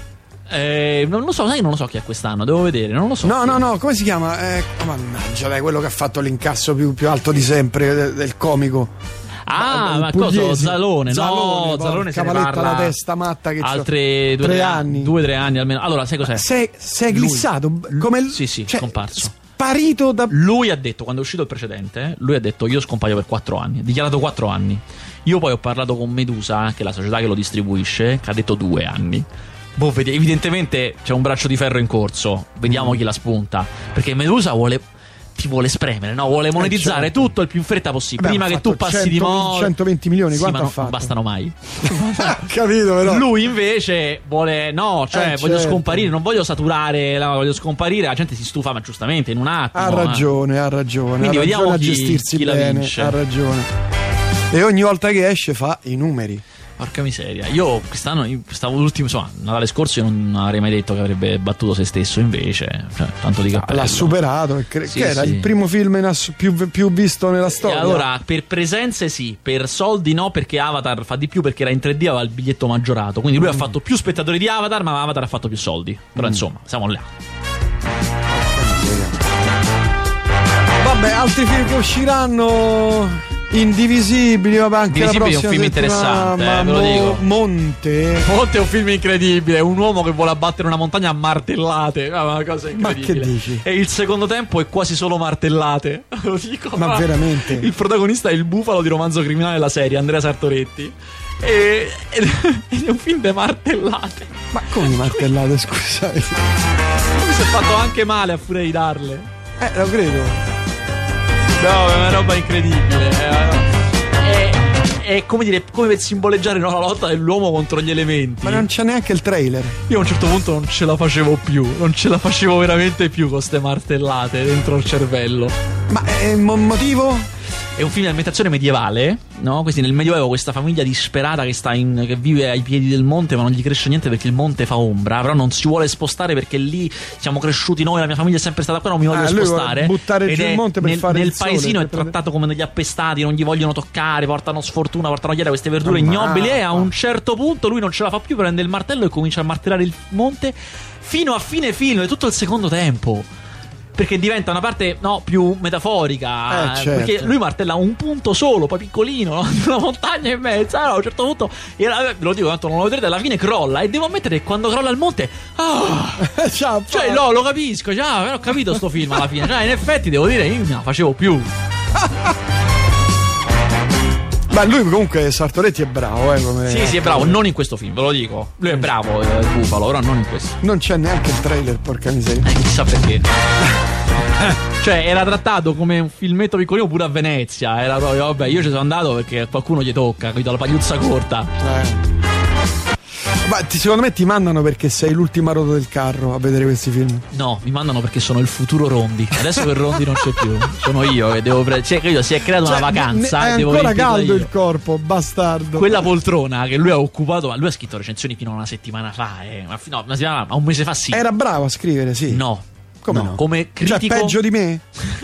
Speaker 2: Eh, non lo so, sai non lo so chi è quest'anno, devo vedere, non lo so.
Speaker 1: No,
Speaker 2: chi
Speaker 1: no, no, come si chiama? Eh, mannaggia, dai, quello che ha fatto l'incasso più, più alto di sempre del, del comico.
Speaker 2: Ah, ma cosa?
Speaker 1: pugliese.
Speaker 2: Zalone, no,
Speaker 1: Zalone,
Speaker 2: Zalone parla
Speaker 1: la testa matta che c'ha.
Speaker 2: altre due
Speaker 1: Tre
Speaker 2: tre
Speaker 1: anni.
Speaker 2: Due, tre anni almeno. Allora, sai cos'è?
Speaker 1: Sei, sei
Speaker 2: Lui.
Speaker 1: glissato come il-
Speaker 2: Sì, sì,
Speaker 1: cioè,
Speaker 2: scomparso.
Speaker 1: Sparito da.
Speaker 2: Lui ha detto, quando è uscito il precedente, lui ha detto io scompaio per quattro anni, ha dichiarato quattro anni. Io poi ho parlato con Medusa, che è la società che lo distribuisce, che ha detto due anni. Boh, vedi, evidentemente c'è un braccio di ferro in corso, vediamo
Speaker 1: Mm.
Speaker 2: chi la spunta. Perché Medusa vuole... Ti vuole spremere, no? Vuole monetizzare
Speaker 1: certo.
Speaker 2: tutto il più in fretta possibile.
Speaker 1: Vabbè,
Speaker 2: Prima che tu passi di
Speaker 1: 100
Speaker 2: moda.
Speaker 1: 120 milioni,
Speaker 2: Sì,
Speaker 1: quanto
Speaker 2: ma non bastano mai.
Speaker 1: Capito, però.
Speaker 2: Lui invece vuole, no, cioè
Speaker 1: Eh,
Speaker 2: voglio
Speaker 1: certo.
Speaker 2: scomparire, non voglio saturare, la- voglio scomparire. La gente si stufa, ma giustamente in un attimo.
Speaker 1: Ha
Speaker 2: eh.
Speaker 1: ragione, ha ragione.
Speaker 2: Quindi
Speaker 1: ha
Speaker 2: vediamo
Speaker 1: ragione a
Speaker 2: chi-
Speaker 1: gestirsi
Speaker 2: chi
Speaker 1: bene.
Speaker 2: vince.
Speaker 1: Ha ragione. E ogni volta che esce fa i numeri.
Speaker 2: Porca miseria. Io quest'anno, io stavo l'ultimo, insomma, Natale scorso io non avrei mai detto che avrebbe battuto se stesso, invece, cioè, tanto di cappello.
Speaker 1: L'ha superato. e cre-
Speaker 2: Sì,
Speaker 1: che era
Speaker 2: sì.
Speaker 1: il primo film ass- più, più visto nella
Speaker 2: E
Speaker 1: storia.
Speaker 2: allora, per presenze sì, per soldi no, perché Avatar fa di più perché era in 3D aveva il biglietto maggiorato. Quindi
Speaker 1: Mm.
Speaker 2: lui ha fatto più spettatori di Avatar, ma Avatar ha fatto più soldi. Però insomma, siamo là.
Speaker 1: Vabbè, altri film che usciranno. Indivisibili, vabbè, anche
Speaker 2: Indivisibili è un film interessante,
Speaker 1: ma
Speaker 2: eh, ve lo dico.
Speaker 1: Monte.
Speaker 2: Monte è un film incredibile, un uomo che vuole abbattere una montagna a martellate, ah, una cosa incredibile.
Speaker 1: che dici?
Speaker 2: E il secondo tempo è quasi solo martellate, lo dico.
Speaker 1: Ma veramente?
Speaker 2: Il protagonista è il bufalo di romanzo criminale della serie, Andrea Sartoretti. E, ed ed è un film di martellate.
Speaker 1: Ma come martellate, scusate?
Speaker 2: Mi si è fatto anche male a furia di darle.
Speaker 1: Eh, lo credo.
Speaker 2: No, è una roba incredibile. È, una roba- è- come dire, come per simboleggiare no, la lotta dell'uomo contro gli elementi.
Speaker 1: Ma non c'è neanche il trailer.
Speaker 2: Io a un certo punto non ce la facevo più, non ce la facevo veramente più con ste martellate dentro il cervello.
Speaker 1: Ma è mo- motivo?
Speaker 2: È un film di ambientazione medievale, no? Questi nel Medioevo questa famiglia disperata che, sta in, che vive ai piedi del monte ma non gli cresce niente perché il monte fa ombra, però non si vuole spostare perché lì siamo cresciuti noi, la mia famiglia è sempre stata qua, non mi voglio
Speaker 1: Ah,
Speaker 2: spostare.
Speaker 1: buttare
Speaker 2: Ed
Speaker 1: giù il monte per
Speaker 2: nel,
Speaker 1: fare
Speaker 2: nel
Speaker 1: il sole,
Speaker 2: paesino
Speaker 1: per
Speaker 2: è
Speaker 1: prendere-
Speaker 2: trattato come degli appestati, non gli vogliono toccare, portano sfortuna, portano dietro queste verdure
Speaker 1: Ammazza.
Speaker 2: ignobili e a un certo punto lui non ce la fa più, prende il martello e comincia a martellare il monte fino a fine film, è tutto il secondo tempo. Perché diventa una parte no, più metaforica.
Speaker 1: Eh, certo.
Speaker 2: Perché lui martella un punto solo, poi piccolino, no? una montagna e mezza. Allora, a un certo punto, ve lo dico, tanto non lo vedrete, alla fine crolla. E devo ammettere che quando crolla il monte. Ah,
Speaker 1: Ciao,
Speaker 2: cioè, no, lo capisco. Cioè, ah, ho capito sto film alla fine. Cioè, in effetti, devo dire, io non la facevo più.
Speaker 1: Ma lui comunque Sartoretti è bravo, eh, come
Speaker 2: Sì, sì, è bravo. Non in questo film, ve lo dico. Lui è bravo, eh, il bufalo, però non in questo.
Speaker 1: Non c'è neanche il trailer, porca miseria.
Speaker 2: Eh, chissà perché. cioè, era trattato come un filmetto piccolino pure a Venezia. Era proprio, vabbè, io ci sono andato perché qualcuno gli tocca, capito? La pagliuzza corta.
Speaker 1: Eh. Ma ti- secondo me ti mandano perché sei l'ultima ruota del carro a vedere questi film.
Speaker 2: No, mi mandano perché sono il futuro Rondi. Adesso che Rondi non c'è più. Sono io che devo prendere. Cioè, capito, si è creata una
Speaker 1: Cioè,
Speaker 2: vacanza.
Speaker 1: ne- È
Speaker 2: devo
Speaker 1: ancora caldo il corpo, bastardo.
Speaker 2: Quella poltrona che lui ha occupato, ma lui ha scritto recensioni fino a una settimana fa, eh. Ma, no, una settimana, ma un mese fa sì.
Speaker 1: Era bravo a scrivere, sì.
Speaker 2: No.
Speaker 1: Come no?
Speaker 2: Come
Speaker 1: Cioè,
Speaker 2: critico.
Speaker 1: peggio di me?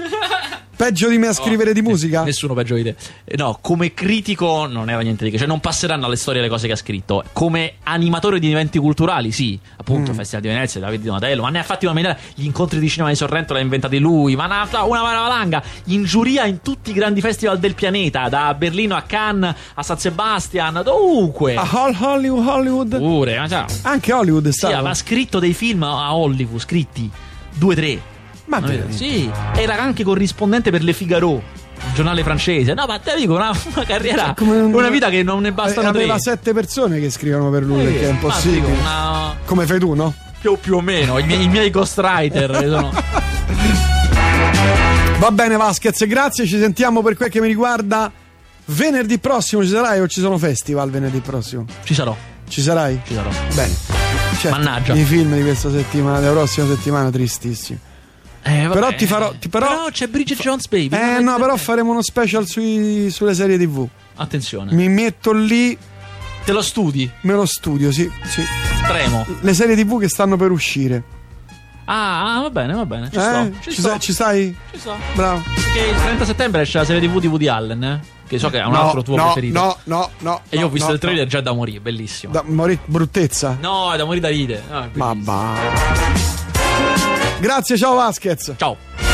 Speaker 1: peggio di me a scrivere di musica?
Speaker 2: Nessuno peggio di te. Eh, No, come critico non era niente di che. Cioè, non passeranno alle storie le cose che ha scritto. Come animatore di eventi culturali, sì.
Speaker 1: Mm.
Speaker 2: Appunto, Festival di Venezia, Davide Donatello. Ma ne ha fatti una miliarda. Gli incontri di cinema di Sorrento l'ha inventati lui. Ma ha fatto una valanga. In giuria in tutti i grandi festival del pianeta. Da Berlino a Cannes a San Sebastian. Dovunque.
Speaker 1: A Hol- Hollywood, Hollywood?
Speaker 2: Pure, ma ciao.
Speaker 1: Anche Hollywood è
Speaker 2: Sì,
Speaker 1: stato.
Speaker 2: aveva scritto dei film a Hollywood, scritti. Due, tre.
Speaker 1: Ma veramente?
Speaker 2: Sì, era anche corrispondente per Le Figaro, il giornale francese. No, ma te dico, una, una carriera,
Speaker 1: Cioè, un-
Speaker 2: una vita che non ne bastano
Speaker 1: Eh,
Speaker 2: tre.
Speaker 1: Aveva sette persone che scrivono per lui, perché è impossibile.
Speaker 2: dico, una-
Speaker 1: Come fai tu, no?
Speaker 2: più, più o meno, i miei, i miei ghostwriter che sono...
Speaker 1: Va bene Vasquez, grazie, ci sentiamo per quel che mi riguarda. Venerdì prossimo ci sarai o ci sono festival venerdì prossimo?
Speaker 2: Ci sarò,
Speaker 1: Ci sarai?
Speaker 2: ci sarò.
Speaker 1: Bene. Certo,
Speaker 2: Mannaggia.
Speaker 1: I film di questa settimana, della prossima settimana, tristissimi.
Speaker 2: Eh.
Speaker 1: Però ti farò- ti- però-
Speaker 2: c'è Bridget Jones, baby.
Speaker 1: Eh no, però faremo uno special sui- sulle serie tv.
Speaker 2: Attenzione,
Speaker 1: Mi metto lì,
Speaker 2: te lo studi,
Speaker 1: me lo studio, sì, sì.
Speaker 2: tremo.
Speaker 1: Le serie tv che stanno per uscire.
Speaker 2: Ah, ah, va bene, va bene, ci
Speaker 1: Eh?
Speaker 2: sto, ci,
Speaker 1: ci,
Speaker 2: sto,
Speaker 1: sai, ci sai?
Speaker 2: ci sto.
Speaker 1: Bravo.
Speaker 2: Perché il 30 settembre esce la serie TV di Woody Allen, eh? che so che è un
Speaker 1: No,
Speaker 2: altro tuo
Speaker 1: no,
Speaker 2: preferito.
Speaker 1: No, no, no.
Speaker 2: E io ho visto
Speaker 1: no,
Speaker 2: il trailer già da morire, bellissimo.
Speaker 1: Da morire bruttezza?
Speaker 2: No, è da morire da ridere. No, è
Speaker 1: Ma
Speaker 2: bellissimo.
Speaker 1: va. Grazie, ciao Vasquez.
Speaker 2: Ciao.